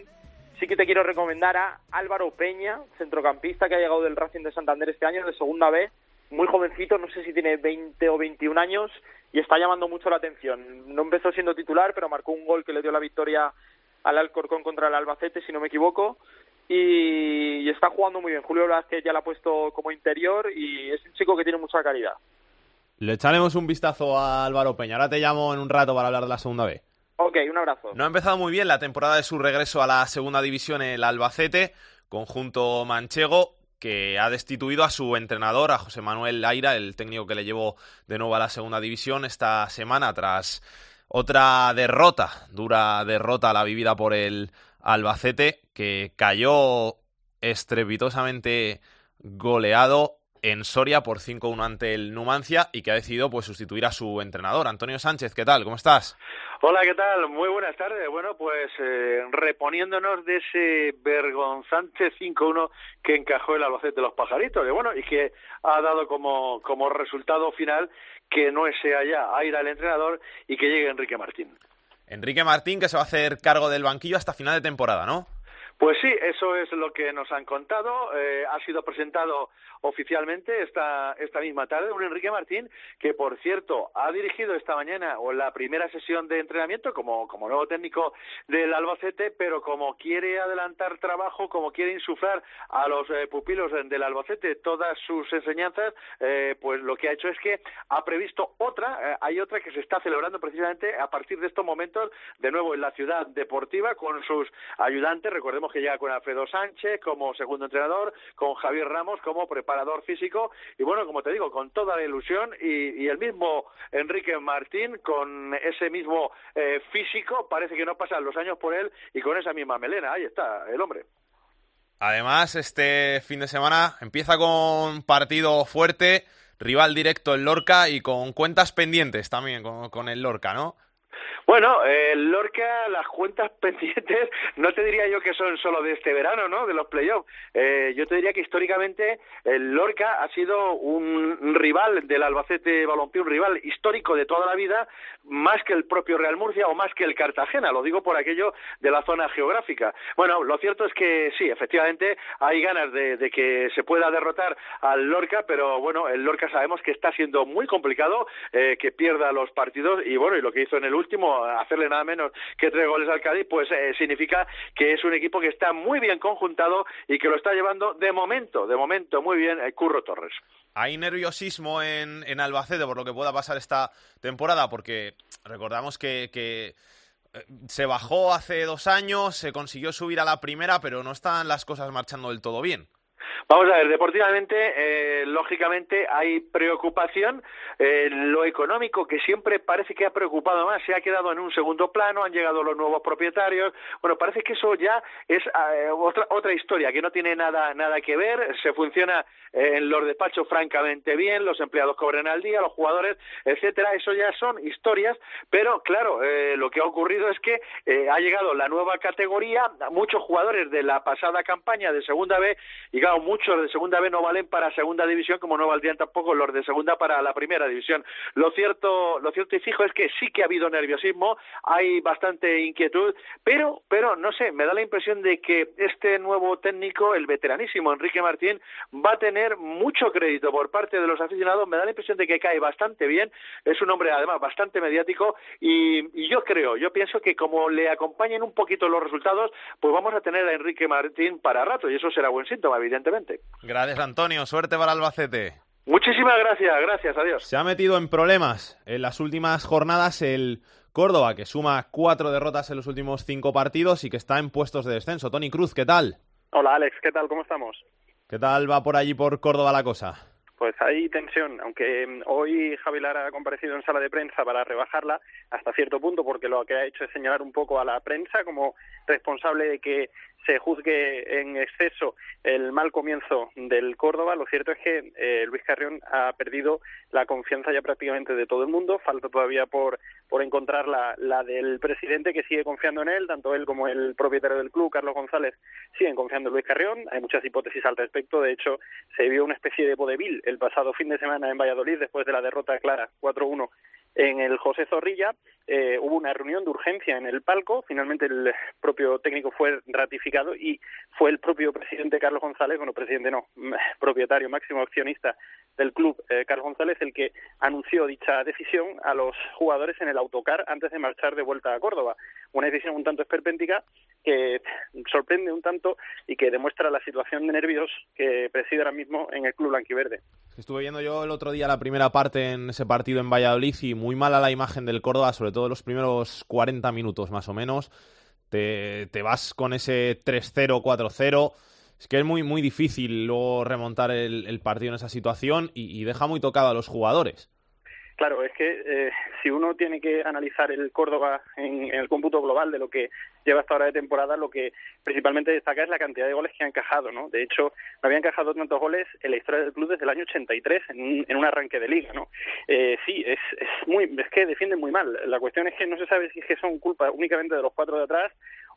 sí que te quiero recomendar a Álvaro Peña, centrocampista que ha llegado del Racing de Santander este año, de segunda vez, muy jovencito, no sé si tiene 20 o 21 años, y está llamando mucho la atención. No empezó siendo titular, pero marcó un gol que le dio la victoria al Alcorcón contra el Albacete, si no me equivoco, y, está jugando muy bien. Julio Vázquez ya la ha puesto como interior y es un chico que tiene mucha calidad. Le echaremos un vistazo a Álvaro Peña. Ahora te llamo en un rato para hablar de la segunda vez. Ok, un abrazo. No ha empezado muy bien la temporada de su regreso a la segunda división el Albacete, conjunto manchego, que ha destituido a su entrenador, a José Manuel Laira, el técnico que le llevó de nuevo a la segunda división esta semana tras otra derrota, dura derrota la vivida por el Albacete, que cayó estrepitosamente goleado en Soria por 5-1 ante el Numancia y que ha decidido pues sustituir a su entrenador. Antonio Sánchez, ¿qué tal? ¿Cómo estás? Hola, ¿qué tal? Muy buenas tardes. Bueno, pues eh, reponiéndonos de ese vergonzante 5-1 que encajó el Albacete de los Pajaritos, y bueno, y que ha dado como, como resultado final que no sea ya Aira el entrenador y que llegue Enrique Martín. Enrique Martín que se va a hacer cargo del banquillo hasta final de temporada, ¿no? Pues sí, eso es lo que nos han contado. Eh, ha sido presentado oficialmente esta, esta misma tarde un Enrique Martín que, por cierto, ha dirigido esta mañana o la primera sesión de entrenamiento como, como nuevo técnico del Albacete, pero como quiere adelantar trabajo, como quiere insuflar a los eh, pupilos del Albacete todas sus enseñanzas, eh, pues lo que ha hecho es que ha previsto otra, hay otra que se está celebrando precisamente a partir de estos momentos, de nuevo en la ciudad deportiva, con sus ayudantes. Recordemos que llega con Alfredo Sánchez como segundo entrenador, con Javier Ramos como preparador físico y bueno, como te digo, con toda la ilusión y, el mismo Enrique Martín con ese mismo eh, físico, parece que no pasan los años por él y con esa misma melena, ahí está el hombre. Además, este fin de semana empieza con partido fuerte, rival directo en Lorca y con cuentas pendientes también con el Lorca, ¿no? Bueno, eh, Lorca, las cuentas pendientes, no te diría yo que son solo de este verano, ¿no? De los playoffs. Eh, yo te diría que históricamente el Lorca ha sido un rival del Albacete Balompié, un rival histórico de toda la vida, más que el propio Real Murcia o más que el Cartagena. Lo digo por aquello de la zona geográfica. Bueno, lo cierto es que sí, efectivamente hay ganas de, que se pueda derrotar al Lorca, pero bueno, el Lorca sabemos que está siendo muy complicado eh, que pierda los partidos y bueno, y lo que hizo en el último hacerle nada menos que tres goles al Cádiz, pues eh, significa que es un equipo que está muy bien conjuntado y que lo está llevando de momento, de momento muy bien eh, Curro Torres. Hay nerviosismo en, en Albacete por lo que pueda pasar esta temporada, porque recordamos que, eh, se bajó hace dos años, se consiguió subir a la primera, pero no están las cosas marchando del todo bien. Vamos a ver, deportivamente, eh, lógicamente hay preocupación. Eh, lo económico, que siempre parece que ha preocupado más, se ha quedado en un segundo plano, han llegado los nuevos propietarios. Bueno, parece que eso ya es eh, otra, otra historia, que no tiene nada, nada que ver. Se funciona en los despachos francamente bien, los empleados cobran al día, los jugadores, etcétera. Eso ya son historias, pero claro, lo que ha ocurrido es que ha llegado la nueva categoría, muchos jugadores de la pasada campaña de Segunda B, y muchos de segunda B no valen para segunda división como no valdrían tampoco los de segunda para la primera división. Lo cierto, lo cierto y fijo es que sí que ha habido nerviosismo, hay bastante inquietud, pero, pero no sé, me da la impresión de que este nuevo técnico, el veteranísimo Enrique Martín, va a tener mucho crédito por parte de los aficionados. Me da la impresión de que cae bastante bien, es un hombre además bastante mediático y, y yo creo, yo pienso que como le acompañen un poquito los resultados, pues vamos a tener a Enrique Martín para rato y eso será buen síntoma, evidentemente. Gracias, Antonio. Suerte para Albacete. Muchísimas gracias, gracias, adiós. Se ha metido en problemas en las últimas jornadas el Córdoba, que suma cuatro derrotas en los últimos cinco partidos y que está en puestos de descenso. Tony Cruz, ¿qué tal? Hola, Alex, ¿qué tal? ¿Cómo estamos? ¿Qué tal va por allí por Córdoba la cosa? Pues hay tensión, aunque mm, hoy Javi Lara ha comparecido en sala de prensa para rebajarla hasta cierto punto, porque lo que ha hecho es señalar un poco a la prensa como responsable de que se juzgue en exceso el mal comienzo del Córdoba. Lo cierto es que eh, Luis Carrión ha perdido la confianza ya prácticamente de todo el mundo. Falta todavía por, por encontrar la, la del presidente que sigue confiando en él, tanto él como el propietario del club, Carlos González, siguen confiando en Luis Carrión. Hay muchas hipótesis al respecto. De hecho, se vio una especie de vodevil el pasado fin de semana en Valladolid después de la derrota clara 4-1 en el José Zorrilla eh, hubo una reunión de urgencia en el palco. Finalmente el propio técnico fue ratificado y fue el propio presidente Carlos González, bueno, presidente no, propietario máximo accionista del club, eh, Carlos González, el que anunció dicha decisión a los jugadores en el autocar antes de marchar de vuelta a Córdoba. Una decisión un tanto esperpéntica que sorprende un tanto y que demuestra la situación de nervios que preside ahora mismo en el club blanquiverde. Estuve viendo yo el otro día la primera parte en ese partido en Valladolid y muy mala la imagen del Córdoba, sobre todo los primeros 40 minutos más o menos. Te, te vas con ese 3-0, 4-0. Es que es muy, muy difícil luego remontar el, partido en esa situación y deja muy tocado a los jugadores. Claro, es que eh, si uno tiene que analizar el Córdoba en, el cómputo global de lo que lleva hasta ahora de temporada, lo que principalmente destaca es la cantidad de goles que ha encajado, ¿no? De hecho, no había encajado tantos goles en la historia del club desde el año 83 en, en un arranque de liga, ¿no? Eh, sí, es, es muy, es que defienden muy mal. La cuestión es que no se sabe si es que son culpa únicamente de los cuatro de atrás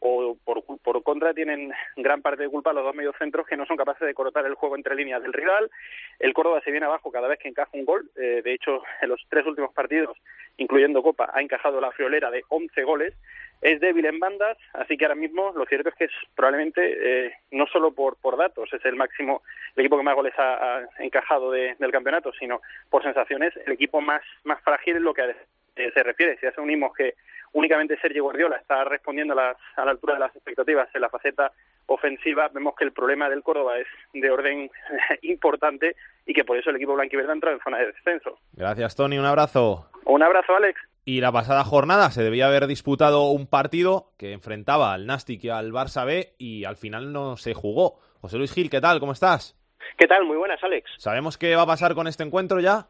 o por, por contra tienen gran parte de culpa los dos mediocentros que no son capaces de cortar el juego entre líneas del rival. El Córdoba se viene abajo cada vez que encaja un gol. Eh, de hecho, en los tres últimos partidos, incluyendo Copa, ha encajado la friolera de 11 goles. Es débil en bandas, así que ahora mismo lo cierto es que es probablemente, eh, no solo por, por datos, es el máximo, el equipo que más goles ha, encajado del campeonato, sino por sensaciones, el equipo más, más frágil en lo que eh, se refiere. Si unimos que únicamente Sergio Guardiola está respondiendo a, las, a la altura de las expectativas en la faceta ofensiva, vemos que el problema del Córdoba es de orden importante y que por eso el equipo blanquiverde ha entrado en zona de descenso. Gracias, Tony. Un abrazo. Un abrazo, Alex. Y la pasada jornada se debía haber disputado un partido que enfrentaba al Nastic y al Barça B y al final no se jugó. José Luis Gil, ¿qué tal? ¿Cómo estás? ¿Qué tal? Muy buenas, Alex. ¿Sabemos qué va a pasar con este encuentro ya?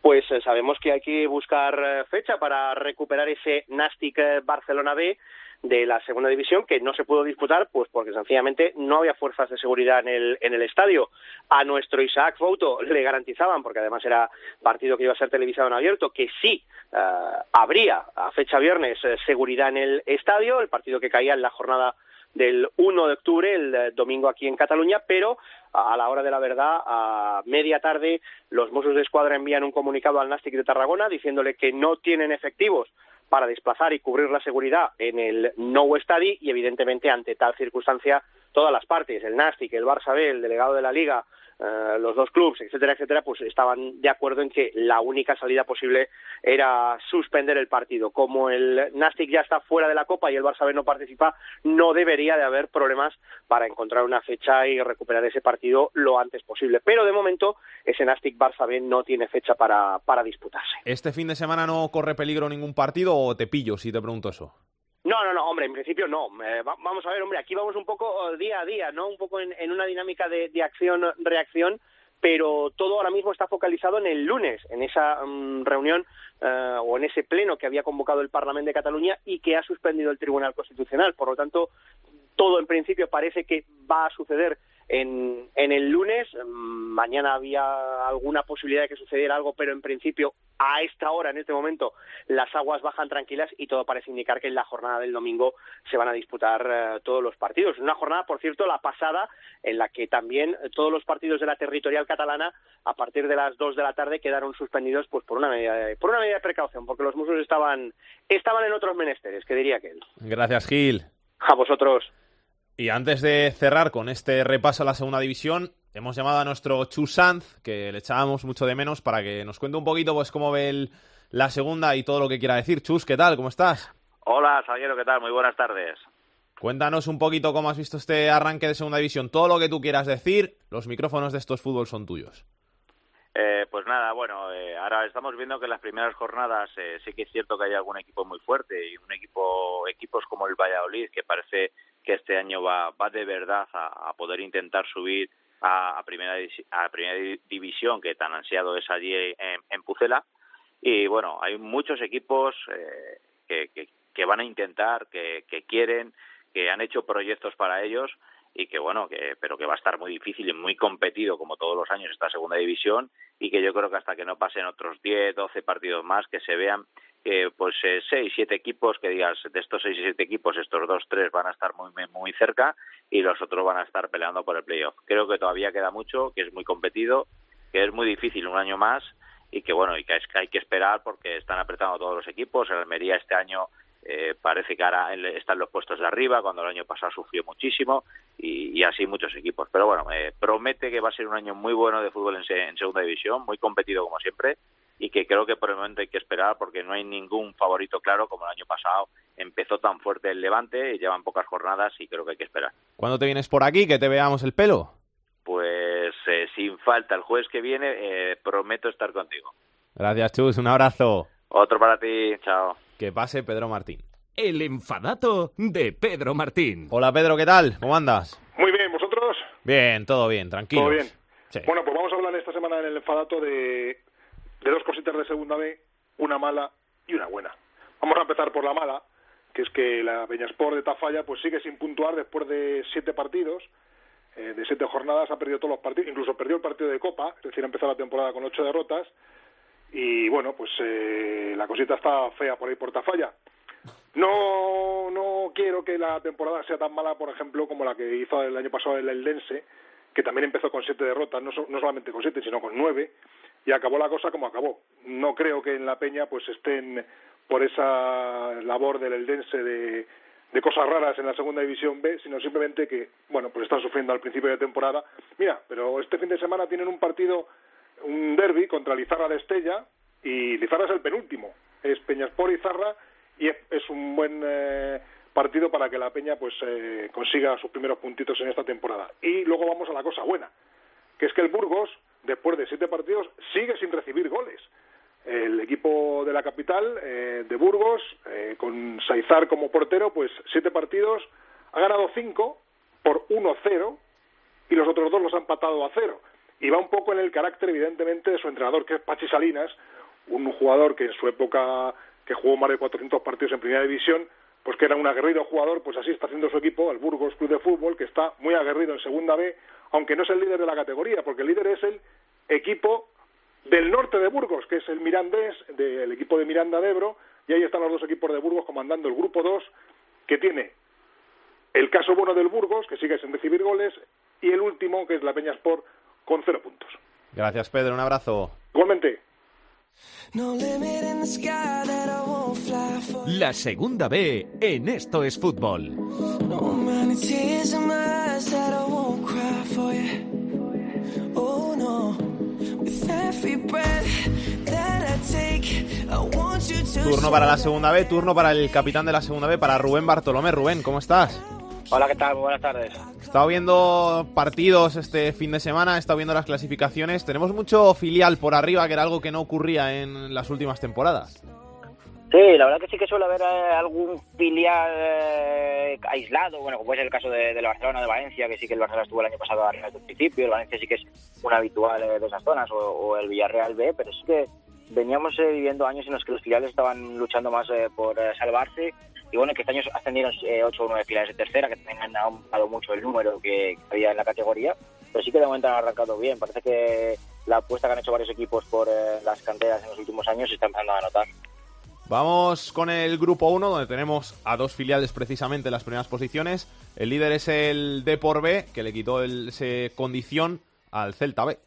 Pues eh, sabemos que hay que buscar eh, fecha para recuperar ese Nastic eh, Barcelona B de la segunda división que no se pudo disputar pues porque sencillamente no había fuerzas de seguridad en el, estadio. A nuestro Isaac Fouto le garantizaban, porque además era partido que iba a ser televisado en abierto, que sí habría a fecha viernes seguridad en el estadio, el partido que caía en la jornada del 1 de octubre, el domingo aquí en Cataluña, pero a la hora de la verdad, a media tarde, los Mossos de Escuadra envían un comunicado al Nastic de Tarragona diciéndole que no tienen efectivos para desplazar y cubrir la seguridad en el No Estadi y evidentemente ante tal circunstancia todas las partes, el Nastic, el Barça el delegado de la Liga, eh, los dos clubes, etcétera, etcétera, pues estaban de acuerdo en que la única salida posible era suspender el partido. Como el Nastic ya está fuera de la Copa y el Barça B no participa, no debería de haber problemas para encontrar una fecha y recuperar ese partido lo antes posible. Pero de momento ese Nastic Barça B no tiene fecha para, para disputarse. ¿Este fin de semana no corre peligro ningún partido o te pillo si te pregunto eso? No, no, no, hombre, en principio no. Eh, vamos a ver, hombre, aquí vamos un poco oh, día a día, ¿no? Un poco en, una dinámica de, acción-reacción, pero todo ahora mismo está focalizado en el lunes, en esa mm, reunión eh, o en ese pleno que había convocado el Parlamento de Cataluña y que ha suspendido el Tribunal Constitucional. Por lo tanto, todo en principio parece que va a suceder en, en el lunes. Mm, mañana había alguna posibilidad de que sucediera algo, pero en principio a esta hora, en este momento, las aguas bajan tranquilas y todo parece indicar que en la jornada del domingo se van a disputar eh, todos los partidos. Una jornada, por cierto, la pasada, en la que también todos los partidos de la territorial catalana, a partir de las dos de la tarde, quedaron suspendidos pues por una medida de, por una medida de precaución, porque los musos estaban, estaban en otros menesteres, que diría que él. Gracias, Gil. A vosotros. Y antes de cerrar con este repaso a la segunda división, hemos llamado a nuestro Chu Sanz, que le echábamos mucho de menos, para que nos cuente un poquito pues cómo ve la segunda y todo lo que quiera decir. Chus, ¿qué tal? ¿Cómo estás? Hola, Salguero, ¿qué tal? Muy buenas tardes. Cuéntanos un poquito cómo has visto este arranque de segunda división. Todo lo que tú quieras decir, los micrófonos de estos fútbol son tuyos. Eh, pues nada, bueno, eh, ahora estamos viendo que en las primeras jornadas eh, sí que es cierto que hay algún equipo muy fuerte y un equipo, equipos como el Valladolid que parece que este año va, va de verdad a, poder intentar subir a, primera a primera división que tan ansiado es allí en, Pucela. Y bueno, hay muchos equipos que, que, que, van a intentar, que, que quieren, que han hecho proyectos para ellos y que bueno, que, pero que va a estar muy difícil y muy competido como todos los años esta segunda división y que yo creo que hasta que no pasen otros 10, 12 partidos más que se vean que pues eh, seis, siete equipos que digas de estos seis y siete equipos estos dos, tres van a estar muy muy cerca y los otros van a estar peleando por el playoff. Creo que todavía queda mucho, que es muy competido, que es muy difícil un año más y que bueno y que, es, que hay que esperar porque están apretando todos los equipos. El Almería este año eh, parece que ahora está en los puestos de arriba, cuando el año pasado sufrió muchísimo, y, así muchos equipos. Pero bueno, eh, promete que va a ser un año muy bueno de fútbol en, segunda división, muy competido como siempre, y que creo que por el momento hay que esperar porque no hay ningún favorito claro como el año pasado. Empezó tan fuerte el Levante, y llevan pocas jornadas y creo que hay que esperar. ¿Cuándo te vienes por aquí? Que te veamos el pelo. Pues eh, sin falta, el jueves que viene prometo estar contigo. Gracias, Chus. Un abrazo. Otro para ti. Chao. Que pase Pedro Martín. El enfadato de Pedro Martín. Hola Pedro, ¿qué tal? ¿Cómo andas? Muy bien, ¿vosotros? Bien, todo bien, tranquilo. Todo bien. Bueno, pues vamos a hablar esta semana en el enfadato de, de dos cositas de segunda B, una mala y una buena. Vamos a empezar por la mala, que es que la Peñasport de Tafalla pues sigue sin puntuar después de siete partidos, eh, de siete jornadas, ha perdido todos los partidos, incluso perdió el partido de Copa, es decir, ha empezado la temporada con ocho derrotas, y bueno, pues eh, la cosita está fea por ahí por Tafalla. No, no quiero que la temporada sea tan mala, por ejemplo, como la que hizo el año pasado el Eldense, que también empezó con siete derrotas, no, no solamente con siete, sino con nueve, y acabó la cosa como acabó. No creo que en la Peña pues estén por esa labor del Eldense de, de cosas raras en la segunda división B, sino simplemente que, bueno, pues están sufriendo al principio de temporada. Mira, pero este fin de semana tienen un partido un derby contra Lizarra de Estella y Lizarra es el penúltimo. Es Peñaspor y Zarra y es, un buen eh, partido para que la Peña pues eh, consiga sus primeros puntitos en esta temporada. Y luego vamos a la cosa buena, que es que el Burgos, después de siete partidos, sigue sin recibir goles. El equipo de la capital, eh, de Burgos, con Saizar como portero, pues siete partidos, ha ganado cinco por 1-0 y los otros dos los han empatado a cero y va un poco en el carácter, evidentemente, de su entrenador, que es Pachi Salinas, un jugador que en su época, que jugó más de 400 partidos en primera división, pues que era un aguerrido jugador, pues así está haciendo su equipo, el Burgos Club de Fútbol, que está muy aguerrido en segunda B, aunque no es el líder de la categoría, porque el líder es el equipo del norte de Burgos, que es el Mirandés, del equipo de Miranda de Ebro, y ahí están los dos equipos de Burgos comandando el grupo 2, que tiene el caso bueno del Burgos, que sigue sin recibir goles, y el último, que es la Peña Sport, con cero puntos. Gracias, Pedro. Un abrazo. Igualmente. La segunda B en Esto es Fútbol. Turno para la segunda B, turno para el capitán de la segunda B, para Rubén Bartolomé. Rubén, ¿cómo estás? Hola, ¿qué tal? buenas tardes. He estado viendo partidos este fin de semana, he estado viendo las clasificaciones. Tenemos mucho filial por arriba, que era algo que no ocurría en las últimas temporadas. Sí, la verdad que sí que suele haber eh, algún filial eh, aislado, bueno, como es el caso de, la Barcelona, de Valencia, que sí que el Barcelona estuvo el año pasado arriba desde el principio, el Valencia sí que es un habitual eh, de esas zonas, o, el Villarreal B, pero sí que veníamos viviendo años en los que los filiales estaban luchando más por salvarse y bueno, que este año ascendieron eh, 8 o 9 finales de tercera, que también han aumentado mucho el número que había en la categoría, pero sí que de momento han arrancado bien. Parece que la apuesta que han hecho varios equipos por eh, las canteras en los últimos años se está empezando a notar. Vamos con el grupo 1, donde tenemos a dos filiales precisamente en las primeras posiciones. El líder es el Depor B, que le quitó ese condición al Celta B.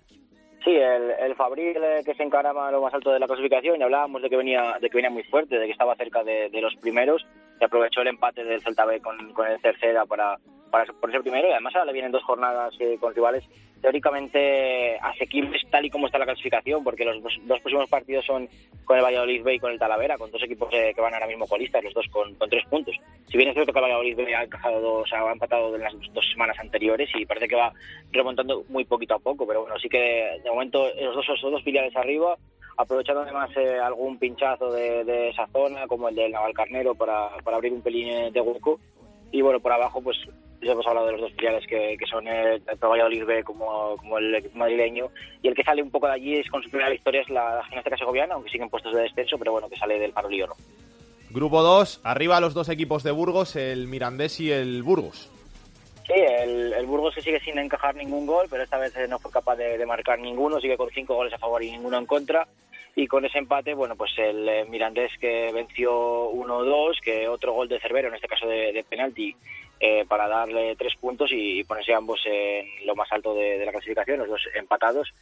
Sí, el, el Fabril eh, que se encarama lo más alto de la clasificación y hablábamos de que venía de que venía muy fuerte, de que estaba cerca de, de los primeros y aprovechó el empate del Celta B con, con el tercera para, para ponerse primero y además ahora le vienen dos jornadas eh, con rivales teóricamente asequibles tal y como está la clasificación, porque los dos, dos próximos partidos son con el Valladolid B y con el Talavera, con dos equipos eh, que van ahora mismo colistas, los dos con, tres puntos. Si bien es cierto que el Valladolid B ha encajado dos, ha empatado en las dos semanas anteriores y parece que va remontando muy poquito a poco, pero bueno, sí que de momento los dos, dos filiales arriba, aprovechando además eh, algún pinchazo de, de, esa zona, como el del Navalcarnero, para, para abrir un pelín de hueco. Y bueno, por abajo, pues ya hemos hablado de los dos filiales que, que son el, tanto Valladolid B como, como el equipo madrileño y el que sale un poco de allí es con su primera victoria es la, la gimnástica segoviana aunque siguen puestos de descenso pero bueno que sale del Farolillo ¿no? Grupo 2, arriba los dos equipos de Burgos, el Mirandés y el Burgos. Sí, el, el Burgos que sigue sin encajar ningún gol, pero esta vez no fue capaz de, de, marcar ninguno, sigue con cinco goles a favor y ninguno en contra. Y con ese empate, bueno, pues el eh, Mirandés que venció 1-2, que otro gol de Cervero, en este caso de, penalti, eh, para darle tres puntos y ponerse ambos en lo más alto de, de, la clasificación, los dos empatados.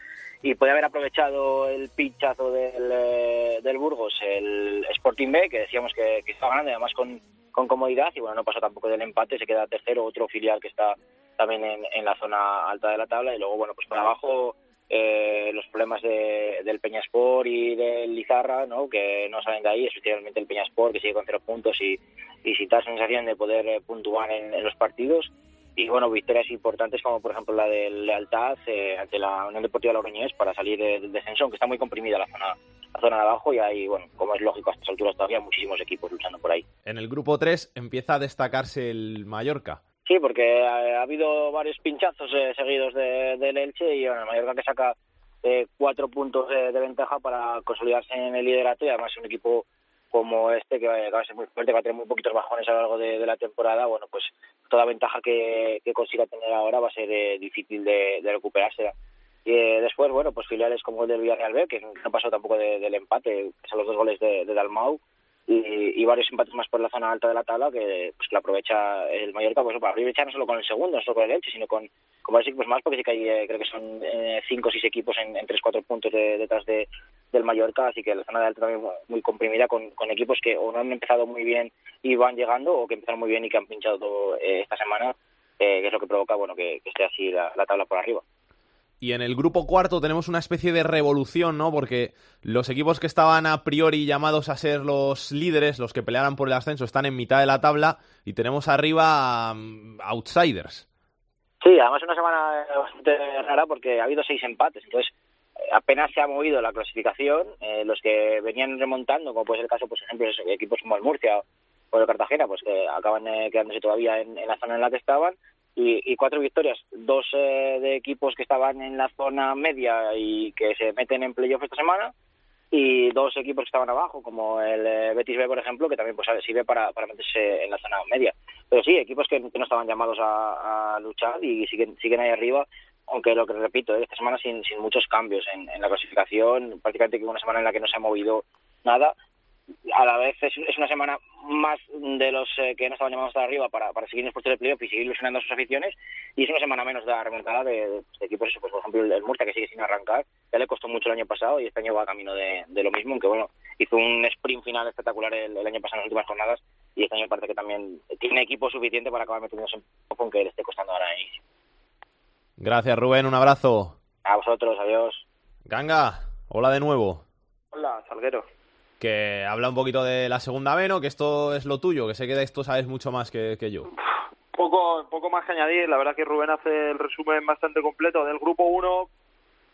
Y puede haber aprovechado el pinchazo del, eh, del Burgos, el Sporting B, que decíamos que, estaba ganando, además con, con comodidad, y bueno, no pasó tampoco del empate, se queda tercero, otro filial que está también en, en la zona alta de la tabla, y luego, bueno, pues por abajo eh, los problemas de, del Peñaspor y del Lizarra, ¿no? que no salen de ahí, especialmente el Peñaspor, que sigue con cero puntos y, y sin tal sensación de poder eh, puntuar en, en, los partidos. Y bueno, victorias importantes como por ejemplo la de Lealtad eh, ante la Unión Deportiva Logroñés para salir del descenso, aunque está muy comprimida la zona, la zona de abajo y hay, bueno, como es lógico a estas alturas todavía, muchísimos equipos luchando por ahí. En el grupo 3 empieza a destacarse el Mallorca. Sí, porque ha, ha habido varios pinchazos eh, seguidos del de Elche y bueno, Mallorca que saca eh, cuatro puntos de, ventaja para consolidarse en el liderato y además un equipo como este que va, que va a ser muy fuerte, va a tener muy poquitos bajones a lo largo de, la temporada, bueno, pues toda ventaja que, consiga tener ahora va a ser eh, difícil de, recuperarse. Y eh, después, bueno, pues filiales como el del Villarreal B, que no pasó tampoco de, del empate, que son los dos goles de Dalmau, y, y, varios empates más por la zona alta de la tabla que pues que la aprovecha el Mallorca pues para aprovechar no solo con el segundo, no solo con el Elche, sino con, con varios equipos más, porque sí que hay, eh, creo que son eh, cinco o seis equipos en, en tres cuatro puntos de, detrás de, del Mallorca, así que la zona de alta también muy comprimida con, equipos que o no han empezado muy bien y van llegando, o que empezaron muy bien y que han pinchado todo, eh, esta semana, eh, que es lo que provoca bueno que, que esté así la, la tabla por arriba. Y en el grupo cuarto tenemos una especie de revolución, ¿no? Porque los equipos que estaban a priori llamados a ser los líderes, los que pelearan por el ascenso, están en mitad de la tabla y tenemos arriba um, outsiders. Sí, además una semana bastante rara porque ha habido seis empates, entonces apenas se ha movido la clasificación. Eh, los que venían remontando, como puede ser el caso, por ejemplo, equipos como el Murcia o el Cartagena, pues que acaban eh, quedándose todavía en la zona en la que estaban y, cuatro victorias, dos eh, de equipos que estaban en la zona media y que se meten en playoff esta semana, y dos equipos que estaban abajo, como el eh, Betis B, por ejemplo, que también pues sirve para, para meterse en la zona media. Pero sí, equipos que, no estaban llamados a, luchar y siguen, siguen ahí arriba, aunque lo que repito, esta semana sin, sin muchos cambios en, en la clasificación, prácticamente una semana en la que no se ha movido nada, a la vez es, es, una semana más de los eh, que no estaban llamados hasta arriba para, para seguir en los puestos de playoff y seguir ilusionando a sus aficiones y es una semana menos de la remontada de, de, de equipos, pues, por ejemplo el, el, Murcia que sigue sin arrancar, ya le costó mucho el año pasado y este año va camino de, de lo mismo, aunque bueno, hizo un sprint final espectacular el, el, año pasado en las últimas jornadas y este año parece que también tiene equipo suficiente para acabar metiéndose en poco aunque le esté costando ahora inicio. Gracias Rubén, un abrazo. A vosotros, adiós. Ganga, hola de nuevo. Hola, Salguero que habla un poquito de la segunda B, ¿no? Que esto es lo tuyo, que sé que de esto sabes mucho más que, que yo. Poco, poco más que añadir, la verdad que Rubén hace el resumen bastante completo. Del grupo 1,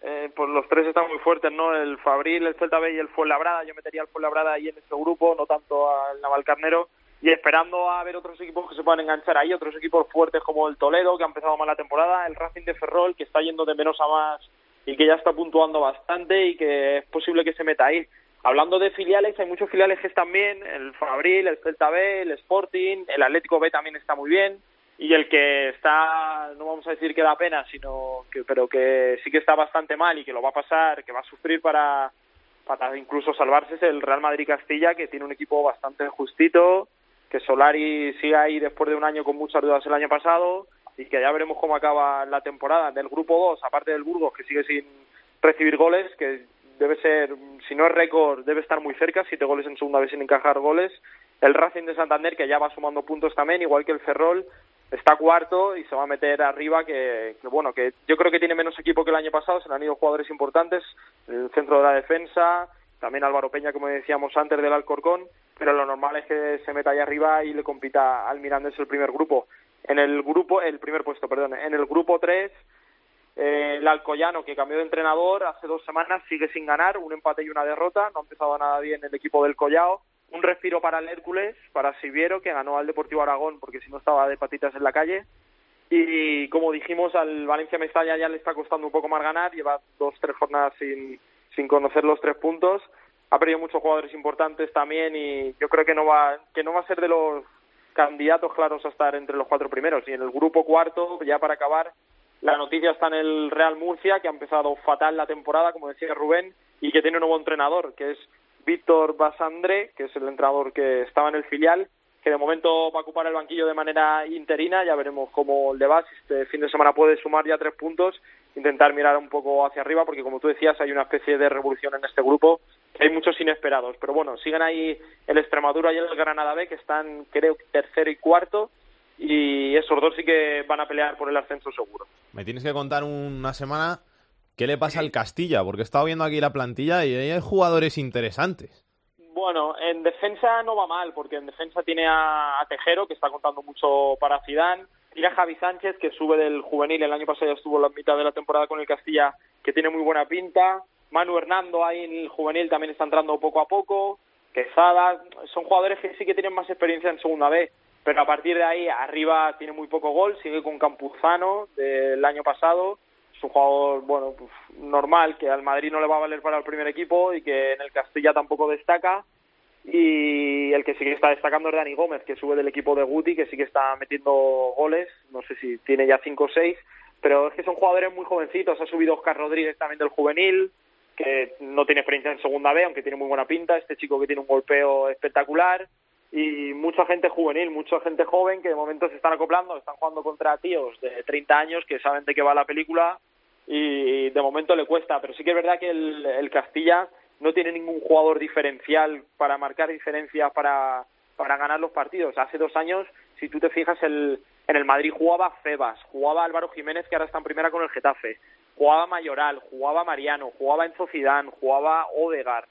eh, pues los tres están muy fuertes, ¿no? El Fabril, el Celta B y el Fuenlabrada. Yo metería al Fuenlabrada ahí en ese grupo, no tanto al Navalcarnero. Y esperando a ver otros equipos que se puedan enganchar ahí, otros equipos fuertes como el Toledo, que ha empezado mal la temporada, el Racing de Ferrol, que está yendo de menos a más y que ya está puntuando bastante y que es posible que se meta ahí. Hablando de filiales, hay muchos filiales que están bien, el Fabril, el Celta B, el Sporting, el Atlético B también está muy bien, y el que está, no vamos a decir que da pena, sino que, pero que sí que está bastante mal y que lo va a pasar, que va a sufrir para, para incluso salvarse es el Real Madrid Castilla, que tiene un equipo bastante justito, que Solari sigue ahí después de un año con muchas dudas el año pasado y que ya veremos cómo acaba la temporada. Del grupo 2, aparte del Burgos, que sigue sin recibir goles, que debe ser, si no es récord, debe estar muy cerca, siete goles en segunda vez sin encajar goles. El Racing de Santander, que ya va sumando puntos también, igual que el Ferrol, está cuarto y se va a meter arriba que, bueno que yo creo que tiene menos equipo que el año pasado se han ido jugadores importantes el centro de la defensa también Álvaro Peña como decíamos antes del Alcorcón pero lo normal es que se meta ahí arriba y le compita al Mirandés el primer grupo en el grupo el primer puesto perdón en el grupo 3 eh, el Alcoyano que cambió de entrenador hace dos semanas sigue sin ganar un empate y una derrota no ha empezado nada bien el equipo del Collao un respiro para el Hércules, para Siviero, que ganó al Deportivo Aragón porque si no estaba de patitas en la calle. Y como dijimos, al Valencia Mestalla ya le está costando un poco más ganar, lleva dos, tres jornadas sin, sin conocer los tres puntos. Ha perdido muchos jugadores importantes también y yo creo que no va, que no va a ser de los candidatos claros a estar entre los cuatro primeros. Y en el grupo cuarto, ya para acabar, la noticia está en el Real Murcia, que ha empezado fatal la temporada, como decía Rubén, y que tiene un nuevo entrenador, que es Víctor Basandre, que es el entrenador que estaba en el filial, que de momento va a ocupar el banquillo de manera interina, ya veremos cómo le va, si este fin de semana puede sumar ya tres puntos, intentar mirar un poco hacia arriba, porque como tú decías, hay una especie de revolución en este grupo, hay muchos inesperados, pero bueno, siguen ahí el Extremadura y el Granada B, que están, creo, tercero y cuarto, y esos dos sí que van a pelear por el ascenso seguro. Me tienes que contar una semana ¿Qué le pasa al Castilla? Porque he estado viendo aquí la plantilla y hay jugadores interesantes. Bueno, en defensa no va mal, porque en defensa tiene a, Tejero, que está contando mucho para Zidane, tiene a Javi Sánchez, que sube del juvenil, el año pasado ya estuvo la mitad de la temporada con el Castilla, que tiene muy buena pinta, Manu Hernando ahí en el juvenil también está entrando poco a poco, Quesada, son jugadores que sí que tienen más experiencia en segunda B, pero a partir de ahí arriba tiene muy poco gol, sigue con Campuzano del año pasado, un jugador, bueno, pues, normal, que al Madrid no le va a valer para el primer equipo y que en el Castilla tampoco destaca. Y el que sí que está destacando es Dani Gómez, que sube del equipo de Guti, que sí que está metiendo goles, no sé si tiene ya cinco o seis, pero es que son jugadores muy jovencitos. Ha subido Oscar Rodríguez también del juvenil, que no tiene experiencia en segunda B, aunque tiene muy buena pinta. Este chico que tiene un golpeo espectacular. Y mucha gente juvenil, mucha gente joven que de momento se están acoplando, están jugando contra tíos de 30 años que saben de qué va la película y de momento le cuesta, pero sí que es verdad que el, Castilla no tiene ningún jugador diferencial para marcar diferencias para, para ganar los partidos. Hace dos años, si tú te fijas, el, en el Madrid jugaba Febas, jugaba Álvaro Jiménez, que ahora está en primera con el Getafe, jugaba Mayoral, jugaba Mariano, jugaba Enzo Zidane, jugaba Odegar.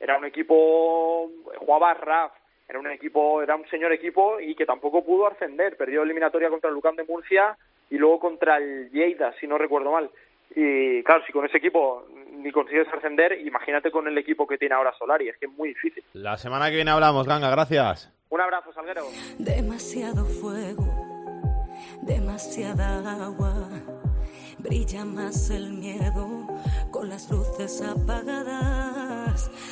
Era un equipo, jugaba Raf, era un equipo, era un señor equipo y que tampoco pudo ascender. Perdió eliminatoria contra el Lucán de Murcia y luego contra el Lleida, si no recuerdo mal. Y claro, si con ese equipo ni consigues ascender, imagínate con el equipo que tiene ahora Solari, es que es muy difícil. La semana que viene hablamos, Ganga, gracias. Un abrazo, Salguero. Demasiado fuego, demasiada agua, brilla más el miedo con las luces apagadas.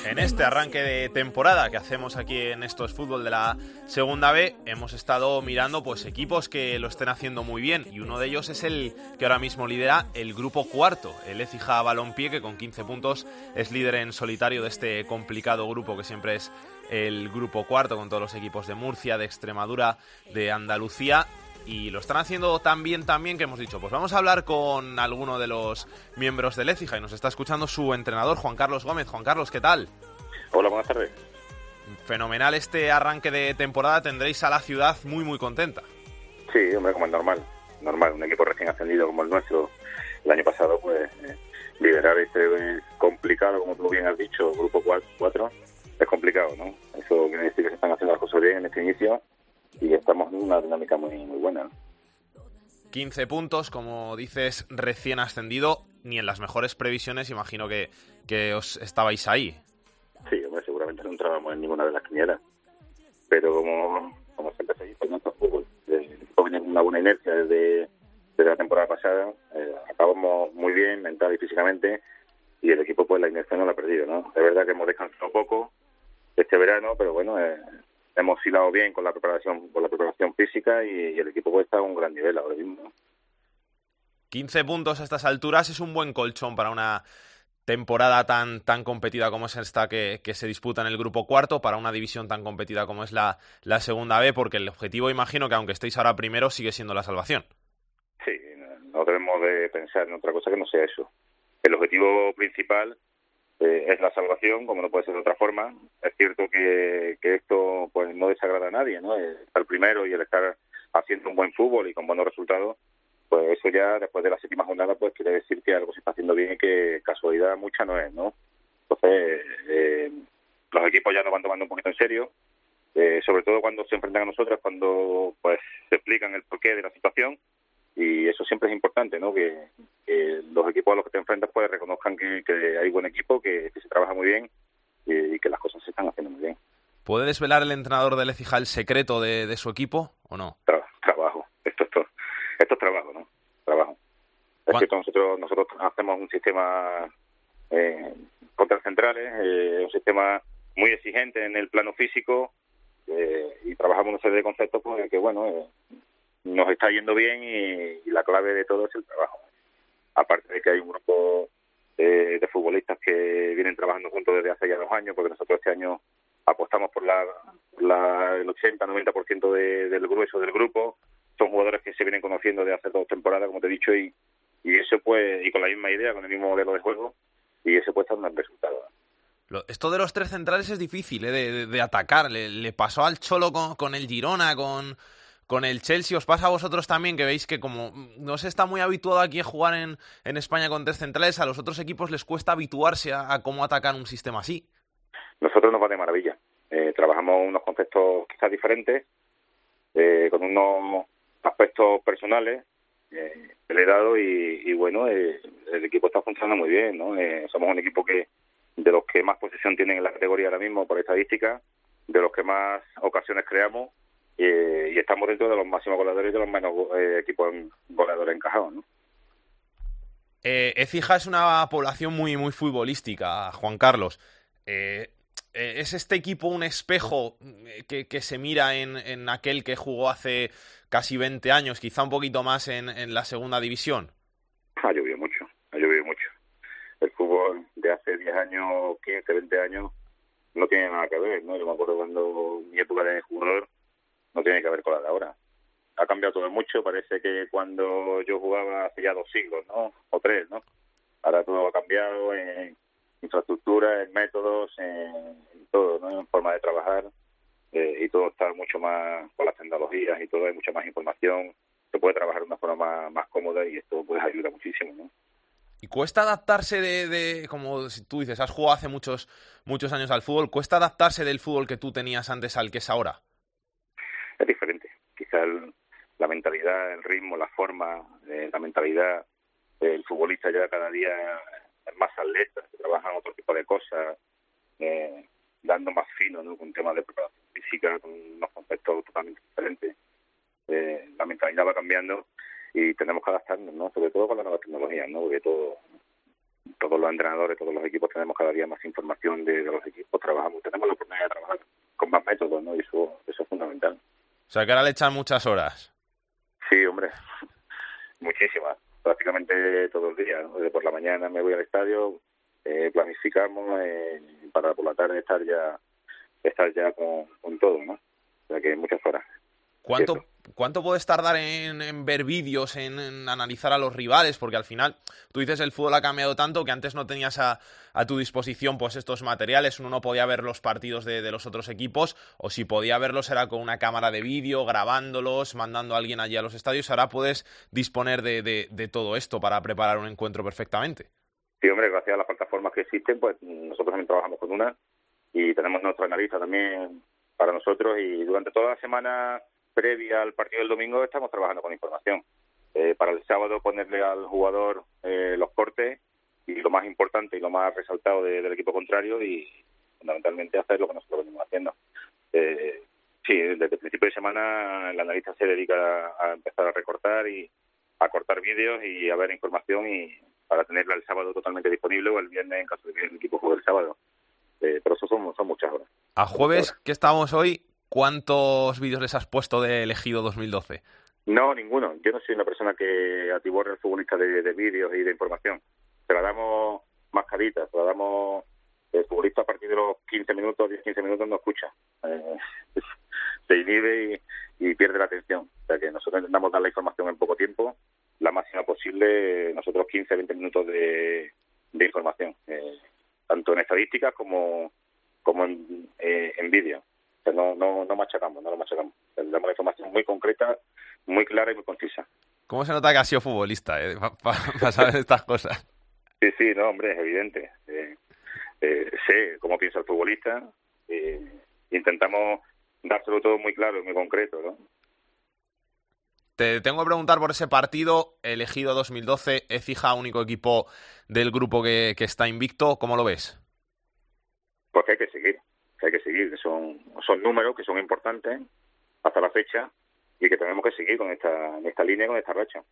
En este arranque de temporada que hacemos aquí en estos fútbol de la segunda B, hemos estado mirando pues equipos que lo estén haciendo muy bien. Y uno de ellos es el que ahora mismo lidera el grupo cuarto, el Ecija Balompié que con 15 puntos es líder en solitario de este complicado grupo que siempre es el grupo cuarto con todos los equipos de Murcia, de Extremadura, de Andalucía y lo están haciendo tan bien también que hemos dicho, pues vamos a hablar con alguno de los miembros del Écija y nos está escuchando su entrenador Juan Carlos Gómez. Juan Carlos, ¿qué tal? Hola, buenas tardes. Fenomenal este arranque de temporada, tendréis a la ciudad muy muy contenta. Sí, hombre, como es normal, normal, un equipo recién ascendido como el nuestro el año pasado, pues eh, liderar este eh, complicado, como tú bien has dicho, grupo 4, es complicado, ¿no? Eso quiere decir que se están haciendo las cosas bien en este inicio y estamos en una dinámica muy, muy buena. 15 puntos, como dices, recién ascendido, ni en las mejores previsiones imagino que, que os estabais ahí. Sí, hombre, seguramente no entrábamos en ninguna de las quinielas, pero como, como siempre se dice en nuestro fútbol, eh, una buena inercia desde, desde la temporada pasada, eh, acabamos muy bien mental y físicamente y el equipo pues la inercia no la ha perdido, ¿no? Es verdad que hemos descansado poco este verano, pero bueno, eh, hemos hilado bien con la preparación con la preparación física y, el equipo pues está a un gran nivel ahora mismo. 15 puntos a estas alturas es un buen colchón para una temporada tan, tan competida como es esta que, se disputa en el grupo cuarto, para una división tan competida como es la, la segunda B, porque el objetivo, imagino que aunque estéis ahora primero, sigue siendo la salvación. Sí, no debemos de pensar en otra cosa que no sea eso. El objetivo principal eh, es la salvación, como no puede ser de otra forma. Es cierto que, que esto pues no desagrada a nadie, ¿no? Estar primero y el estar haciendo un buen fútbol y con buenos resultados pues eso ya después de la séptima jornada pues quiere decir que algo se está haciendo bien y que casualidad mucha no es, ¿no? Entonces, eh, los equipos ya nos van tomando un poquito en serio, eh, sobre todo cuando se enfrentan a nosotros, cuando pues se explican el porqué de la situación y eso siempre es importante, ¿no? Que, los equipos a los que te enfrentas pues reconozcan que, hay buen equipo, que, se trabaja muy bien y, que las cosas se están haciendo muy bien. ¿Puede desvelar el entrenador del Ecija el secreto de, su equipo o no? trabajo, esto es todo. Esto es trabajo, ¿no? Trabajo. Es cierto, nosotros, nosotros hacemos un sistema eh, contra centrales, eh, un sistema muy exigente en el plano físico eh, y trabajamos una serie de conceptos pues, que, bueno, eh, nos está yendo bien y, la clave de todo es el trabajo. Aparte de que hay un grupo eh, de futbolistas que vienen trabajando juntos desde hace ya dos años, porque nosotros este año apostamos por la, la el 80-90% de, del grueso del grupo, son jugadores que se vienen conociendo de hace dos temporadas, como te he dicho, y, y eso pues, y con la misma idea, con el mismo modelo de juego, y eso puede estar un resultado. Esto de los tres centrales es difícil ¿eh? de, atacar. Le, pasó al Cholo con, con el Girona, con, con el Chelsea. ¿Os pasa a vosotros también que veis que como no se está muy habituado aquí a jugar en, en España con tres centrales, a los otros equipos les cuesta habituarse a, cómo atacar un sistema así? Nosotros nos va de maravilla. Eh, trabajamos unos conceptos quizás diferentes, eh, con unos aspectos personales eh, y, bueno, eh, el equipo está funcionando muy bien, ¿no? Eh, somos un equipo que de los que más posesión tienen en la categoría ahora mismo por estadística, de los que más ocasiones creamos y estamos dentro de los máximos goleadores y de los menos equipos goleadores encajados, ¿no? Ecija es una población muy, muy futbolística, Juan Carlos. Eh, ¿Es este equipo un espejo eh, que, que se mira en, en, aquel que jugó hace casi 20 años, quizá un poquito más en, en la segunda división? Ha llovido mucho, ha llovido mucho. El fútbol de hace 10 años, 15, 20 años, no tiene nada que ver, ¿no? Yo me acuerdo cuando mi época de jugador no tiene que ver con la de ahora. Ha cambiado todo mucho, parece que cuando yo jugaba hace ya dos siglos, ¿no? O tres, ¿no? Ahora todo ha cambiado en infraestructura, en métodos, en, todo, ¿no? en forma de trabajar eh, y todo está mucho más con las tecnologías y todo, hay mucha más información, se puede trabajar de una forma más, cómoda y esto pues ayuda muchísimo, ¿no? Y cuesta adaptarse de, de, como tú dices, has jugado hace muchos, muchos años al fútbol, ¿cuesta adaptarse del fútbol que tú tenías antes al que es ahora? Es. Quizá la mentalidad, el ritmo, la forma, eh, la mentalidad, el futbolista ya cada día más atletas, que trabajan otro tipo de cosas, eh, dando más fino, ¿no? Con temas de preparación física, con unos conceptos totalmente diferentes. Eh, la mentalidad va cambiando y tenemos que adaptarnos, ¿no? Sobre todo con las nuevas tecnologías, ¿no? Porque todo, todos los entrenadores, todos los equipos tenemos cada día más información de, los equipos, trabajamos, tenemos la oportunidad de trabajar con más métodos, ¿no? Y eso, eso es fundamental. O sea, que ahora le echan muchas horas. Sí, hombre, muchísimas prácticamente todo el día. ¿no? por la mañana me voy al estadio, eh, planificamos eh, para por la tarde estar ya estar ya con, con todo, ¿no? O sea que muchas horas. ¿Cuánto, ¿Cuánto puedes tardar en, ver vídeos, en, analizar a los rivales? Porque al final, tú dices, el fútbol ha cambiado tanto que antes no tenías a, tu disposición pues estos materiales, uno no podía ver los partidos de, los otros equipos, o si podía verlos era con una cámara de vídeo, grabándolos, mandando a alguien allí a los estadios. Ahora puedes disponer de, de todo esto para preparar un encuentro perfectamente. Sí, hombre, gracias a las plataformas que existen, pues nosotros también trabajamos con una y tenemos nuestro analista también para nosotros y durante toda la semana previa al partido del domingo estamos trabajando con información. Eh, para el sábado ponerle al jugador eh, los cortes y lo más importante y lo más resaltado del equipo contrario y fundamentalmente hacer lo que nosotros venimos haciendo. Eh, sí, desde el principio de semana el analista se dedica a, empezar a recortar y a cortar vídeos y a ver información y para tenerla el sábado totalmente disponible o el viernes en caso de que el equipo juegue el sábado. Eh, pero eso son, son muchas horas. A jueves, que estamos hoy, ¿cuántos vídeos les has puesto de elegido 2012? No, ninguno. Yo no soy una persona que atiborre al futbolista de, de vídeos y de información. Se la damos mascaditas, se la damos... El futbolista a partir de los 15 minutos, 10-15 minutos no escucha. Eh, se inhibe y, y pierde la atención. O sea que nosotros intentamos dar la información en poco tiempo, la máxima posible, nosotros 15-20 minutos de, de información, eh, tanto en estadísticas como, como en, eh, en vídeo. No, no, no machacamos, no lo machacamos. Damos la información muy concreta, muy clara y muy concisa. ¿Cómo se nota que has sido futbolista, eh? Para saber estas cosas. Sí, sí, no, hombre, es evidente. Eh, eh, sé cómo piensa el futbolista. Eh, intentamos dárselo todo muy claro y muy concreto, ¿no? Te tengo que preguntar por ese partido elegido 2012, Ecija, único equipo del grupo que, que está invicto. ¿Cómo lo ves? Pues que hay que seguir, que hay que seguir. que Son, son números que son importantes hasta la fecha y que tenemos que seguir con esta, en esta línea, con esta racha.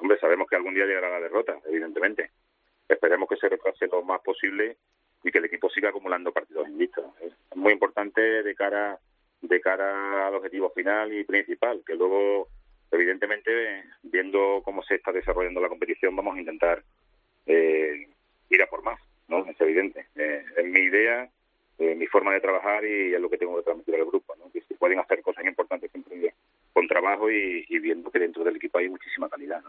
Hombre, sabemos que algún día llegará la derrota, evidentemente. Esperemos que se retrase lo más posible y que el equipo siga acumulando partidos invictos. Es muy importante de cara de cara al objetivo final y principal, que luego, evidentemente, viendo cómo se está desarrollando la competición, vamos a intentar eh, ir a por más, ¿no? Es evidente. Eh, es mi idea, mi forma de trabajar y es lo que tengo que transmitir al grupo, ¿no? Que se pueden hacer cosas importantes siempre con trabajo y, viendo que dentro del equipo hay muchísima calidad.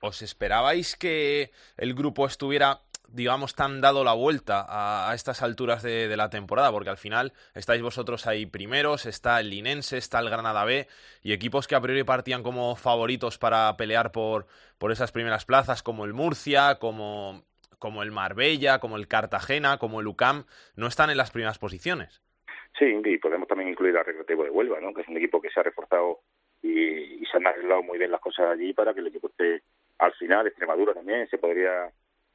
¿Os esperabais que el grupo estuviera, digamos, tan dado la vuelta a, estas alturas de, de, la temporada? Porque al final estáis vosotros ahí primeros, está el Linense, está el Granada B, y equipos que a priori partían como favoritos para pelear por, por esas primeras plazas, como el Murcia, como, como el Marbella, como el Cartagena, como el UCAM, no están en las primeras posiciones. Sí, y podemos también incluir al Recreativo de Huelva, ¿no? que es un equipo que se ha reforzado y, se han arreglado muy bien las cosas allí para que el equipo esté al final, Extremadura también se podría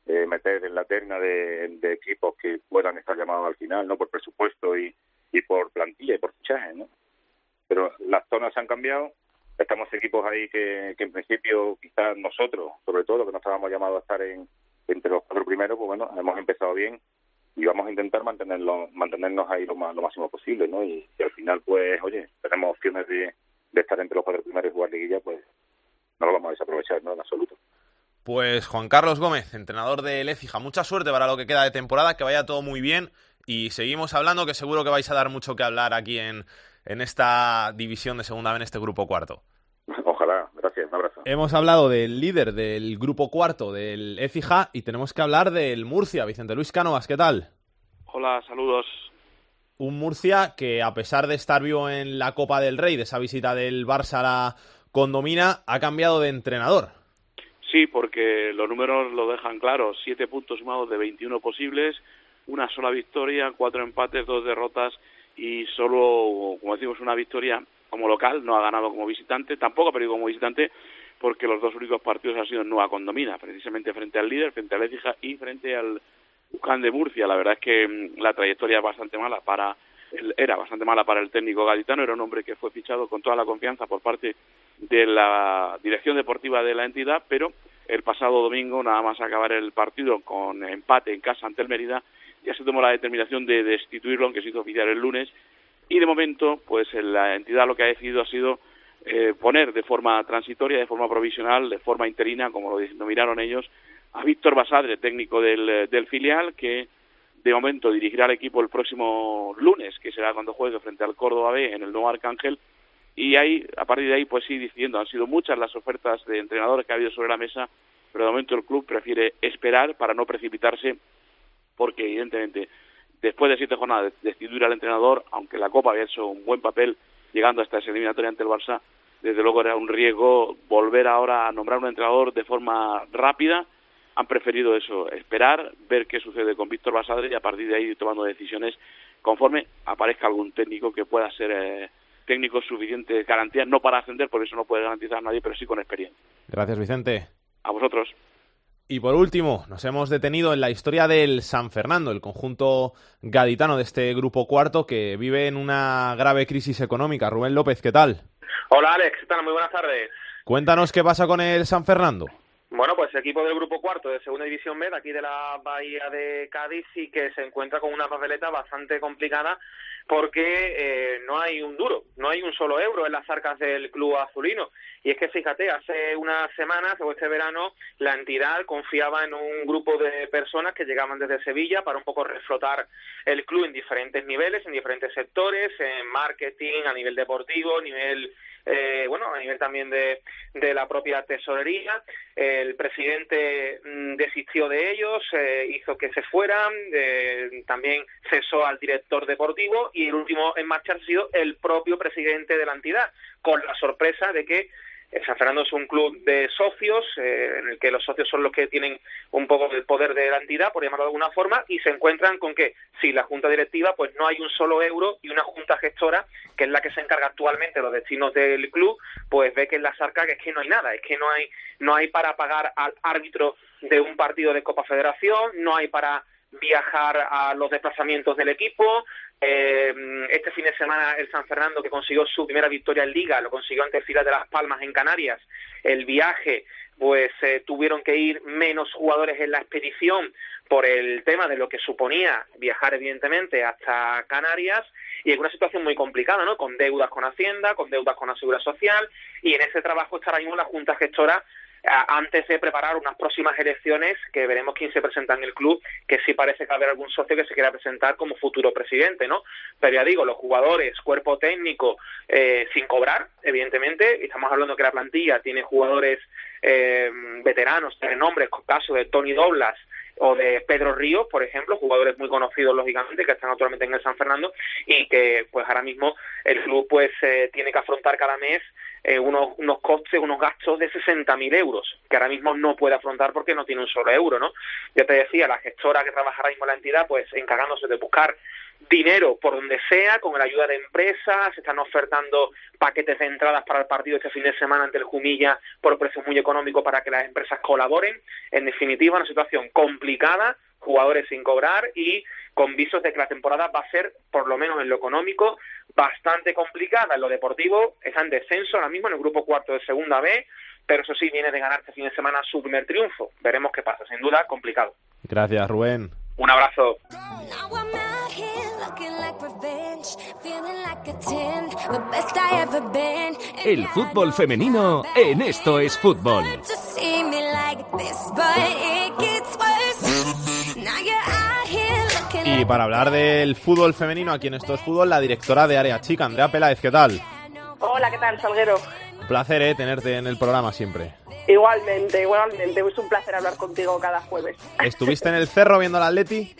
eh, meter en la terna de, equipos que puedan estar llamados al final, ¿no? Por presupuesto y, y por plantilla y por fichaje, ¿no? Pero las zonas han cambiado, estamos equipos ahí que en principio quizás nosotros, sobre todo, que no estábamos llamados a estar en, entre los cuatro primeros, pues bueno, hemos empezado bien y vamos a intentar mantenerlo, mantenernos ahí lo, más, lo máximo posible, ¿no? Y, al final, pues, oye, tenemos opciones de, estar entre los cuatro primeros y jugar liguilla, pues no lo vamos a desaprovechar, ¿no? En absoluto. Pues Juan Carlos Gómez, entrenador de Écija, mucha suerte para lo que queda de temporada, que vaya todo muy bien y seguimos hablando, que seguro que vais a dar mucho que hablar aquí en, en esta división de segunda en este grupo cuarto. Ojalá, gracias, un abrazo. Hemos hablado del líder del grupo cuarto del Écija y tenemos que hablar del Murcia, Vicente Luis Cánovas, ¿qué tal? Hola, saludos. Un Murcia que a pesar de estar vivo en la Copa del Rey, de esa visita del Barça a la Condomina, ha cambiado de entrenador. Sí, porque los números lo dejan claro. Siete puntos sumados de 21 posibles, una sola victoria, cuatro empates, dos derrotas y solo, como decimos, una victoria como local. No ha ganado como visitante, tampoco ha perdido como visitante porque los dos únicos partidos han sido Nueva Condomina, precisamente frente al líder, frente al Écija y frente al Ucán de Murcia. La verdad es que la trayectoria es bastante mala para era bastante mala para el técnico gaditano, era un hombre que fue fichado con toda la confianza por parte de la dirección deportiva de la entidad, pero el pasado domingo, nada más acabar el partido con empate en casa ante el Mérida, ya se tomó la determinación de destituirlo, aunque se hizo oficial el lunes, y de momento, pues la entidad lo que ha decidido ha sido eh, poner de forma transitoria, de forma provisional, de forma interina, como lo denominaron ellos, a Víctor Basadre, técnico del, del filial, que de momento dirigirá al equipo el próximo lunes, que será cuando juegue frente al Córdoba B en el nuevo Arcángel, y ahí, a partir de ahí, pues sí, diciendo, han sido muchas las ofertas de entrenadores que ha habido sobre la mesa, pero de momento el club prefiere esperar para no precipitarse, porque evidentemente, después de siete jornadas, destituir al entrenador, aunque la Copa había hecho un buen papel llegando hasta esa eliminatoria ante el Barça, desde luego era un riesgo volver ahora a nombrar un entrenador de forma rápida, han preferido eso, esperar, ver qué sucede con Víctor Basadre y a partir de ahí ir tomando decisiones conforme aparezca algún técnico que pueda ser eh, técnico suficiente garantía, no para ascender, por eso no puede garantizar a nadie, pero sí con experiencia. Gracias, Vicente. A vosotros. Y por último, nos hemos detenido en la historia del San Fernando, el conjunto gaditano de este grupo cuarto que vive en una grave crisis económica. Rubén López, ¿qué tal? Hola Alex, ¿qué tal? Muy buenas tardes. Cuéntanos qué pasa con el San Fernando. Bueno, pues equipo del grupo cuarto de Segunda División B, aquí de la Bahía de Cádiz, y que se encuentra con una papeleta bastante complicada porque eh, no hay un duro, no hay un solo euro en las arcas del club azulino. Y es que fíjate, hace unas semanas o este verano la entidad confiaba en un grupo de personas que llegaban desde Sevilla para un poco reflotar el club en diferentes niveles, en diferentes sectores, en marketing, a nivel deportivo, a nivel eh, bueno, a nivel también de, de la propia tesorería. El presidente mm, desistió de ellos, eh, hizo que se fueran, eh, también cesó al director deportivo y el último en marchar ha sido el propio presidente de la entidad, con la sorpresa de que San Fernando es un club de socios, eh, en el que los socios son los que tienen un poco del poder de la entidad, por llamarlo de alguna forma, y se encuentran con que si la junta directiva, pues no hay un solo euro y una junta gestora, que es la que se encarga actualmente de los destinos del club, pues ve que en la sarca que es que no hay nada, es que no hay, no hay para pagar al árbitro de un partido de Copa Federación, no hay para viajar a los desplazamientos del equipo. Eh, este fin de semana el San Fernando, que consiguió su primera victoria en Liga, lo consiguió ante Fila de las Palmas en Canarias. El viaje, pues eh, tuvieron que ir menos jugadores en la expedición por el tema de lo que suponía viajar, evidentemente, hasta Canarias. Y en una situación muy complicada, ¿no? Con deudas con Hacienda, con deudas con la Seguridad Social. Y en ese trabajo está ahora mismo la Junta Gestora antes de preparar unas próximas elecciones que veremos quién se presenta en el club, que sí parece que va haber algún socio que se quiera presentar como futuro presidente, ¿no? Pero ya digo, los jugadores, cuerpo técnico, eh, sin cobrar, evidentemente, estamos hablando que la plantilla tiene jugadores eh, veteranos de renombre, caso de Tony Doblas, o de Pedro Ríos, por ejemplo, jugadores muy conocidos lógicamente que están actualmente en el San Fernando y que pues ahora mismo el club pues eh, tiene que afrontar cada mes eh, unos, unos costes, unos gastos de 60.000 euros, que ahora mismo no puede afrontar porque no tiene un solo euro, ¿no? Ya te decía, la gestora que trabaja ahora mismo en la entidad, pues encargándose de buscar dinero por donde sea, con la ayuda de empresas, se están ofertando paquetes de entradas para el partido este fin de semana ante el Jumilla por precios muy económicos para que las empresas colaboren. En definitiva, una situación complicada, jugadores sin cobrar y con visos de que la temporada va a ser, por lo menos en lo económico, bastante complicada. En lo deportivo está en descenso ahora mismo en el grupo cuarto de segunda B, pero eso sí viene de ganar este fin de semana su primer triunfo. Veremos qué pasa, sin duda complicado. Gracias, Rubén. Un abrazo. El fútbol femenino en esto es fútbol. Y para hablar del fútbol femenino aquí en Esto es Fútbol, la directora de Área Chica, Andrea Peláez, ¿qué tal? Hola, ¿qué tal, Salguero? Un placer ¿eh? tenerte en el programa siempre. Igualmente, igualmente, es un placer hablar contigo cada jueves. ¿Estuviste en el cerro viendo al Atleti?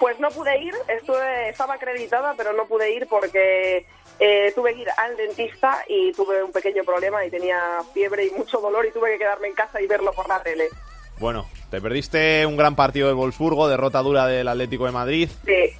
Pues no pude ir, estuve, estaba acreditada, pero no pude ir porque eh, tuve que ir al dentista y tuve un pequeño problema y tenía fiebre y mucho dolor y tuve que quedarme en casa y verlo por la tele. Bueno, te perdiste un gran partido de Wolfsburgo, derrota dura del Atlético de Madrid. Sí.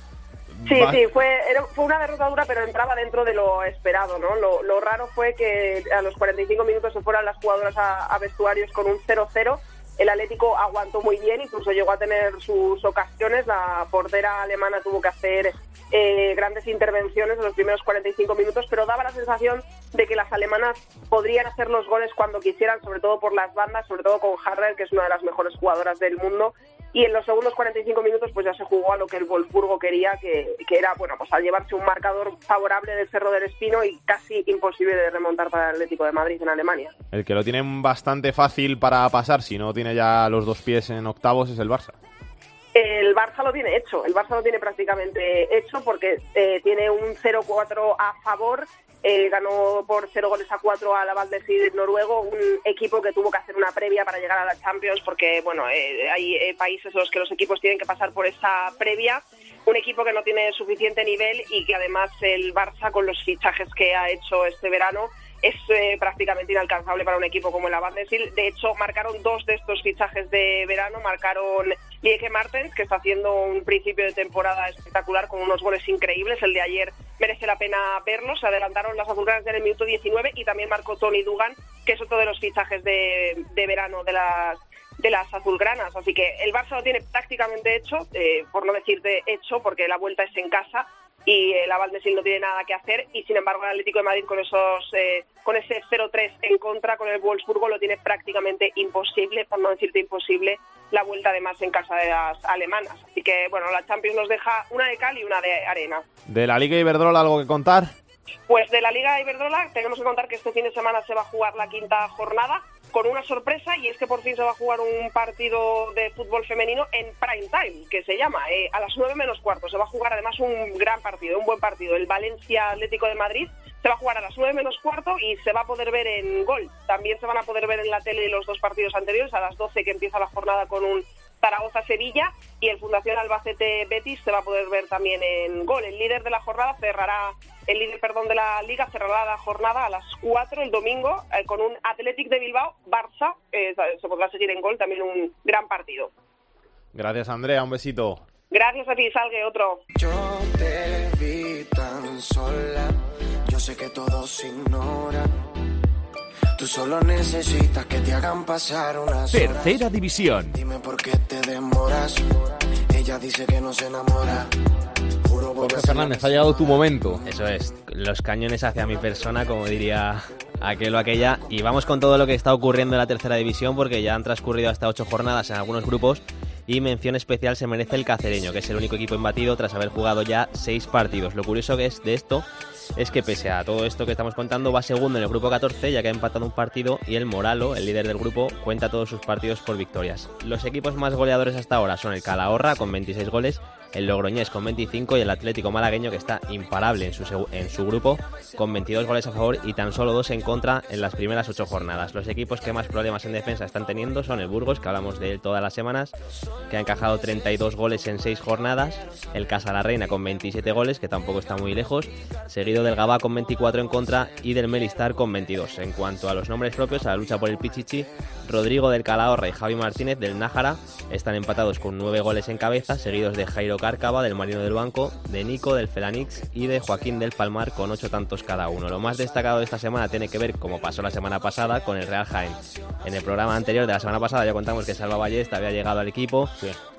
Sí, sí, fue, fue una derrota dura, pero entraba dentro de lo esperado, ¿no? Lo, raro fue que a los 45 minutos se fueran las jugadoras a, a vestuarios con un 0-0 el Atlético aguantó muy bien, incluso llegó a tener sus ocasiones. La portera alemana tuvo que hacer eh, grandes intervenciones en los primeros 45 minutos, pero daba la sensación de que las alemanas podrían hacer los goles cuando quisieran, sobre todo por las bandas, sobre todo con Harder, que es una de las mejores jugadoras del mundo, y en los segundos 45 minutos pues ya se jugó a lo que el Wolfsburgo quería, que, era, bueno, pues al llevarse un marcador favorable del Cerro del Espino y casi imposible de remontar para el Atlético de Madrid en Alemania. El que lo tiene bastante fácil para pasar, si no tiene ya los dos pies en octavos, es el Barça. El Barça lo tiene hecho, el Barça lo tiene prácticamente hecho porque eh, tiene un 0-4 a favor, eh, ganó por 0 goles a 4 a la Valdecid noruego, un equipo que tuvo que hacer una previa para llegar a la Champions porque bueno eh, hay países en los que los equipos tienen que pasar por esa previa, un equipo que no tiene suficiente nivel y que además el Barça con los fichajes que ha hecho este verano es eh, prácticamente inalcanzable para un equipo como el Avandesil. De hecho, marcaron dos de estos fichajes de verano. Marcaron Lieke Martens, que está haciendo un principio de temporada espectacular con unos goles increíbles. El de ayer merece la pena verlos. Se adelantaron las azulgranas en el minuto 19 y también marcó Tony Dugan, que es otro de los fichajes de, de verano de las de las azulgranas. Así que el Barça lo tiene prácticamente hecho, eh, por no decir de hecho, porque la vuelta es en casa y el Avaldesil no tiene nada que hacer y sin embargo el Atlético de Madrid con esos eh, con ese 0-3 en contra con el Wolfsburgo lo tiene prácticamente imposible, por no decirte imposible, la vuelta además en casa de las alemanas. Así que bueno, la Champions nos deja una de cal y una de arena. ¿De la Liga Iberdrola algo que contar? Pues de la Liga Iberdrola tenemos que contar que este fin de semana se va a jugar la quinta jornada con una sorpresa y es que por fin se va a jugar un partido de fútbol femenino en prime time, que se llama, eh, a las nueve menos cuarto. Se va a jugar además un gran partido, un buen partido. El Valencia Atlético de Madrid se va a jugar a las nueve menos cuarto y se va a poder ver en gol. También se van a poder ver en la tele los dos partidos anteriores, a las doce que empieza la jornada con un Zaragoza-Sevilla y el Fundación Albacete-Betis se va a poder ver también en gol. El líder de la jornada cerrará, el líder, perdón, de la liga cerrará la jornada a las 4 el domingo eh, con un Athletic de Bilbao-Barça. Eh, se podrá seguir en gol, también un gran partido. Gracias, Andrea. Un besito. Gracias a ti, Salgue, otro. Yo te vi tan sola, yo sé que todo se ignora. Tú solo necesitas que te hagan pasar una Tercera división. Dime por qué te demoras. Ella dice que no se enamora. Juro Jorge Fernández, ha llegado tu momento. Eso es, los cañones hacia mi persona, como diría aquel o aquella. Y vamos con todo lo que está ocurriendo en la tercera división, porque ya han transcurrido hasta ocho jornadas en algunos grupos. Y mención especial se merece el Cacereño, que es el único equipo imbatido tras haber jugado ya seis partidos. Lo curioso que es de esto es que pese a todo esto que estamos contando, va segundo en el grupo 14, ya que ha empatado un partido, y el Moralo, el líder del grupo, cuenta todos sus partidos por victorias. Los equipos más goleadores hasta ahora son el Calahorra, con 26 goles, el Logroñés con 25 y el Atlético Malagueño, que está imparable en su, en su grupo, con 22 goles a favor y tan solo dos en contra en las primeras ocho jornadas. Los equipos que más problemas en defensa están teniendo son el Burgos, que hablamos de él todas las semanas, que ha encajado 32 goles en 6 jornadas, el Casa la Reina con 27 goles, que tampoco está muy lejos, seguido del Gabá con 24 en contra y del Melistar con 22. En cuanto a los nombres propios, a la lucha por el Pichichi, Rodrigo del Calahorra y Javi Martínez del Nájara están empatados con 9 goles en cabeza, seguidos de Jairo Cárcava del Marino del Banco, de Nico del Felanix y de Joaquín del Palmar con 8 tantos cada uno. Lo más destacado de esta semana tiene que ver, como pasó la semana pasada, con el Real Jaén. En el programa anterior de la semana pasada ya contamos que Salva Ballesta había llegado al equipo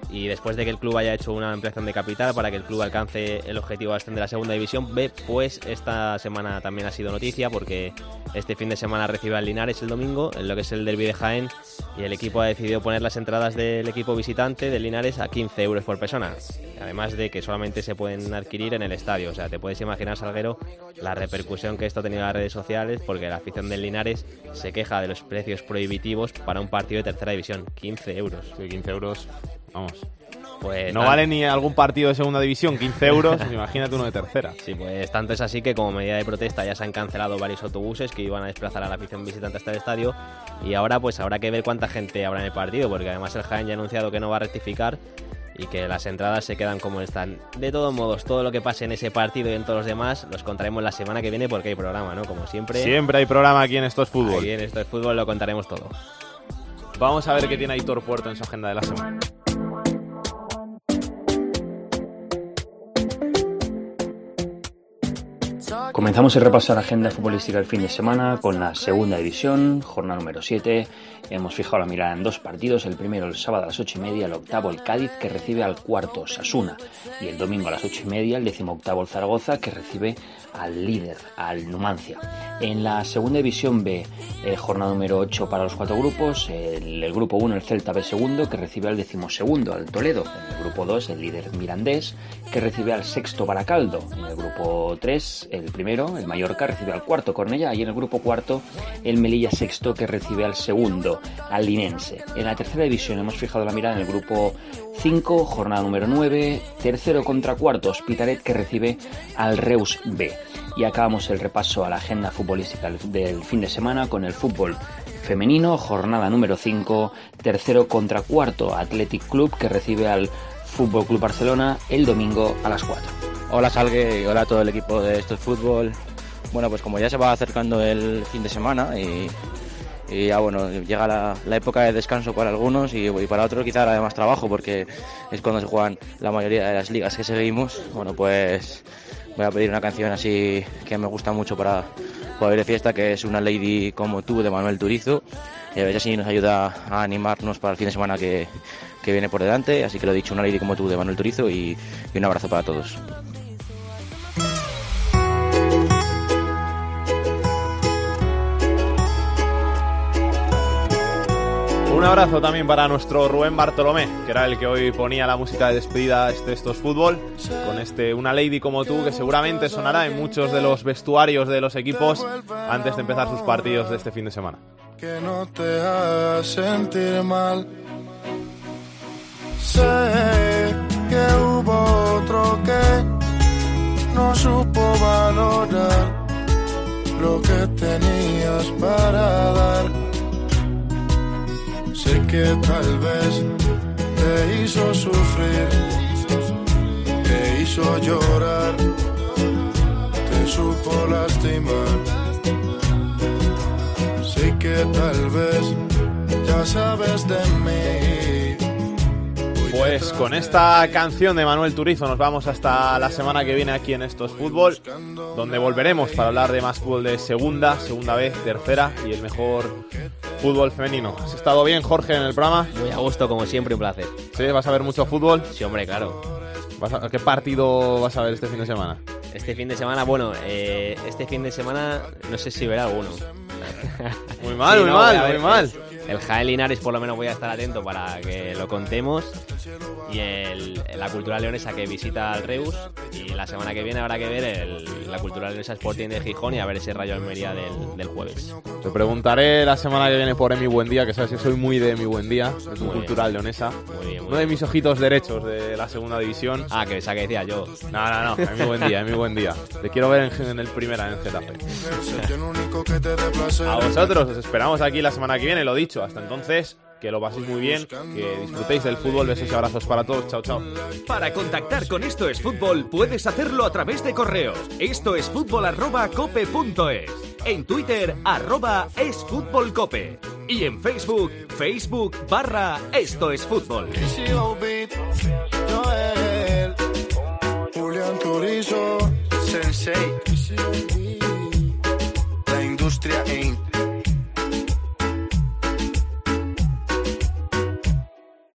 y después de que el club haya hecho una ampliación de capital para que el club alcance el objetivo de ascender a la segunda división B, pues esta semana también ha sido noticia porque este fin de semana recibe al Linares el domingo, en lo que es el derby de Jaén, y el equipo ha decidido poner las entradas del equipo visitante del Linares a 15 euros por persona. Además de que solamente se pueden adquirir en el estadio. O sea, te puedes imaginar, Salguero, la repercusión que esto ha tenido en las redes sociales porque la afición del Linares se queja de los precios prohibitivos para un partido de tercera división. 15 euros. Sí, 15 euros, vamos. Pues no nada. vale ni algún partido de segunda división, 15 euros, imagínate uno de tercera. Sí, pues tanto es así que como medida de protesta ya se han cancelado varios autobuses que iban a desplazar a la afición visitante hasta el estadio y ahora pues habrá que ver cuánta gente habrá en el partido porque además el Jaén ya ha anunciado que no va a rectificar y que las entradas se quedan como están. De todos modos, todo lo que pase en ese partido y en todos los demás los contaremos la semana que viene porque hay programa, ¿no? Como siempre. Siempre hay programa aquí en Esto es Fútbol. Aquí en Esto es Fútbol lo contaremos todo. Vamos a ver qué tiene Aitor Puerto en su agenda de la semana. Comenzamos el repaso a la agenda futbolística del fin de semana con la segunda división, jornada número 7. Hemos fijado la mirada en dos partidos, el primero el sábado a las 8 y media, el octavo el Cádiz que recibe al cuarto Sasuna y el domingo a las 8 y media el décimo octavo el Zaragoza que recibe al líder, al Numancia. En la segunda división B, eh, jornada número 8 para los cuatro grupos, el, el grupo 1 el Celta B segundo que recibe al decimosegundo al Toledo, en el grupo 2 el líder Mirandés que recibe al sexto Baracaldo, en el grupo 3 el el Mallorca, recibe al cuarto Cornella y en el grupo cuarto el Melilla sexto que recibe al segundo, al Linense. En la tercera división hemos fijado la mirada en el grupo 5, jornada número 9, tercero contra cuarto Hospitalet que recibe al Reus B. Y acabamos el repaso a la agenda futbolística del fin de semana con el fútbol femenino, jornada número 5, tercero contra cuarto Athletic Club que recibe al Fútbol Club Barcelona el domingo a las 4. Hola Salgue y hola a todo el equipo de Esto es Fútbol. Bueno, pues como ya se va acercando el fin de semana y, ya bueno, llega la, época de descanso para algunos y, para otros quizá hará más trabajo porque es cuando se juegan la mayoría de las ligas que seguimos. Bueno, pues voy a pedir una canción así que me gusta mucho para poder de fiesta, que es Una Lady como tú de Manuel Turizo. Y a ver si nos ayuda a animarnos para el fin de semana que, que viene por delante. Así que lo he dicho, Una Lady como tú de Manuel Turizo y un abrazo para todos. Un abrazo también para nuestro Rubén Bartolomé, que era el que hoy ponía la música de despedida a este Estos Fútbol, con este Una Lady como tú, que seguramente sonará en muchos de los vestuarios de los equipos antes de empezar sus partidos de este fin de semana. que no te haga sentir mal. Sé que hubo otro que no supo valorar lo que tenías para dar. Sé que tal vez te hizo sufrir, te hizo llorar, te supo lastimar. Sé que tal vez ya sabes de mí. Pues con esta canción de Manuel Turizo nos vamos hasta la semana que viene aquí en Estos Fútbol, donde volveremos para hablar de más fútbol de segunda, segunda vez, tercera y el mejor fútbol femenino. ¿Has estado bien, Jorge, en el programa? Muy a gusto, como siempre, un placer. ¿Sí? ¿Vas a ver mucho fútbol? Sí, hombre, claro. ¿Vas a- ¿Qué partido vas a ver este fin de semana? Este fin de semana, bueno, eh, este fin de semana no sé si verá alguno. Muy mal, muy mal, muy mal. El Jaén Linares por lo menos voy a estar atento para que lo contemos. Y el, la Cultura Leonesa que visita al Reus. Y la semana que viene habrá que ver el- la Cultura Leonesa Sporting de Gijón y a ver ese Rayo Almería del, del jueves. Te preguntaré la semana que viene por Emi Buendía, que sabes que soy muy de Emi Buendía, de tu Muy cultural leonesa. Muy bien, muy Uno de mis ojitos derechos de la segunda división. Ah, que esa que decía yo. No, no, no, Emi Buendía, Emi Buendía. Te quiero ver en, en el primera en Getafe. A vosotros, os esperamos aquí la semana que viene, lo dicho. Hasta entonces, que lo paséis muy bien, que disfrutéis del fútbol. Besos y abrazos para todos. Chao, chao. Para contactar con Esto es Fútbol puedes hacerlo a través de correos. Esto es fútbol arroba cope punto es. En Twitter arroba es fútbol cope. Y en Facebook, Facebook barra Esto es Fútbol. Julián Turizo, Sensei, la industria Inc.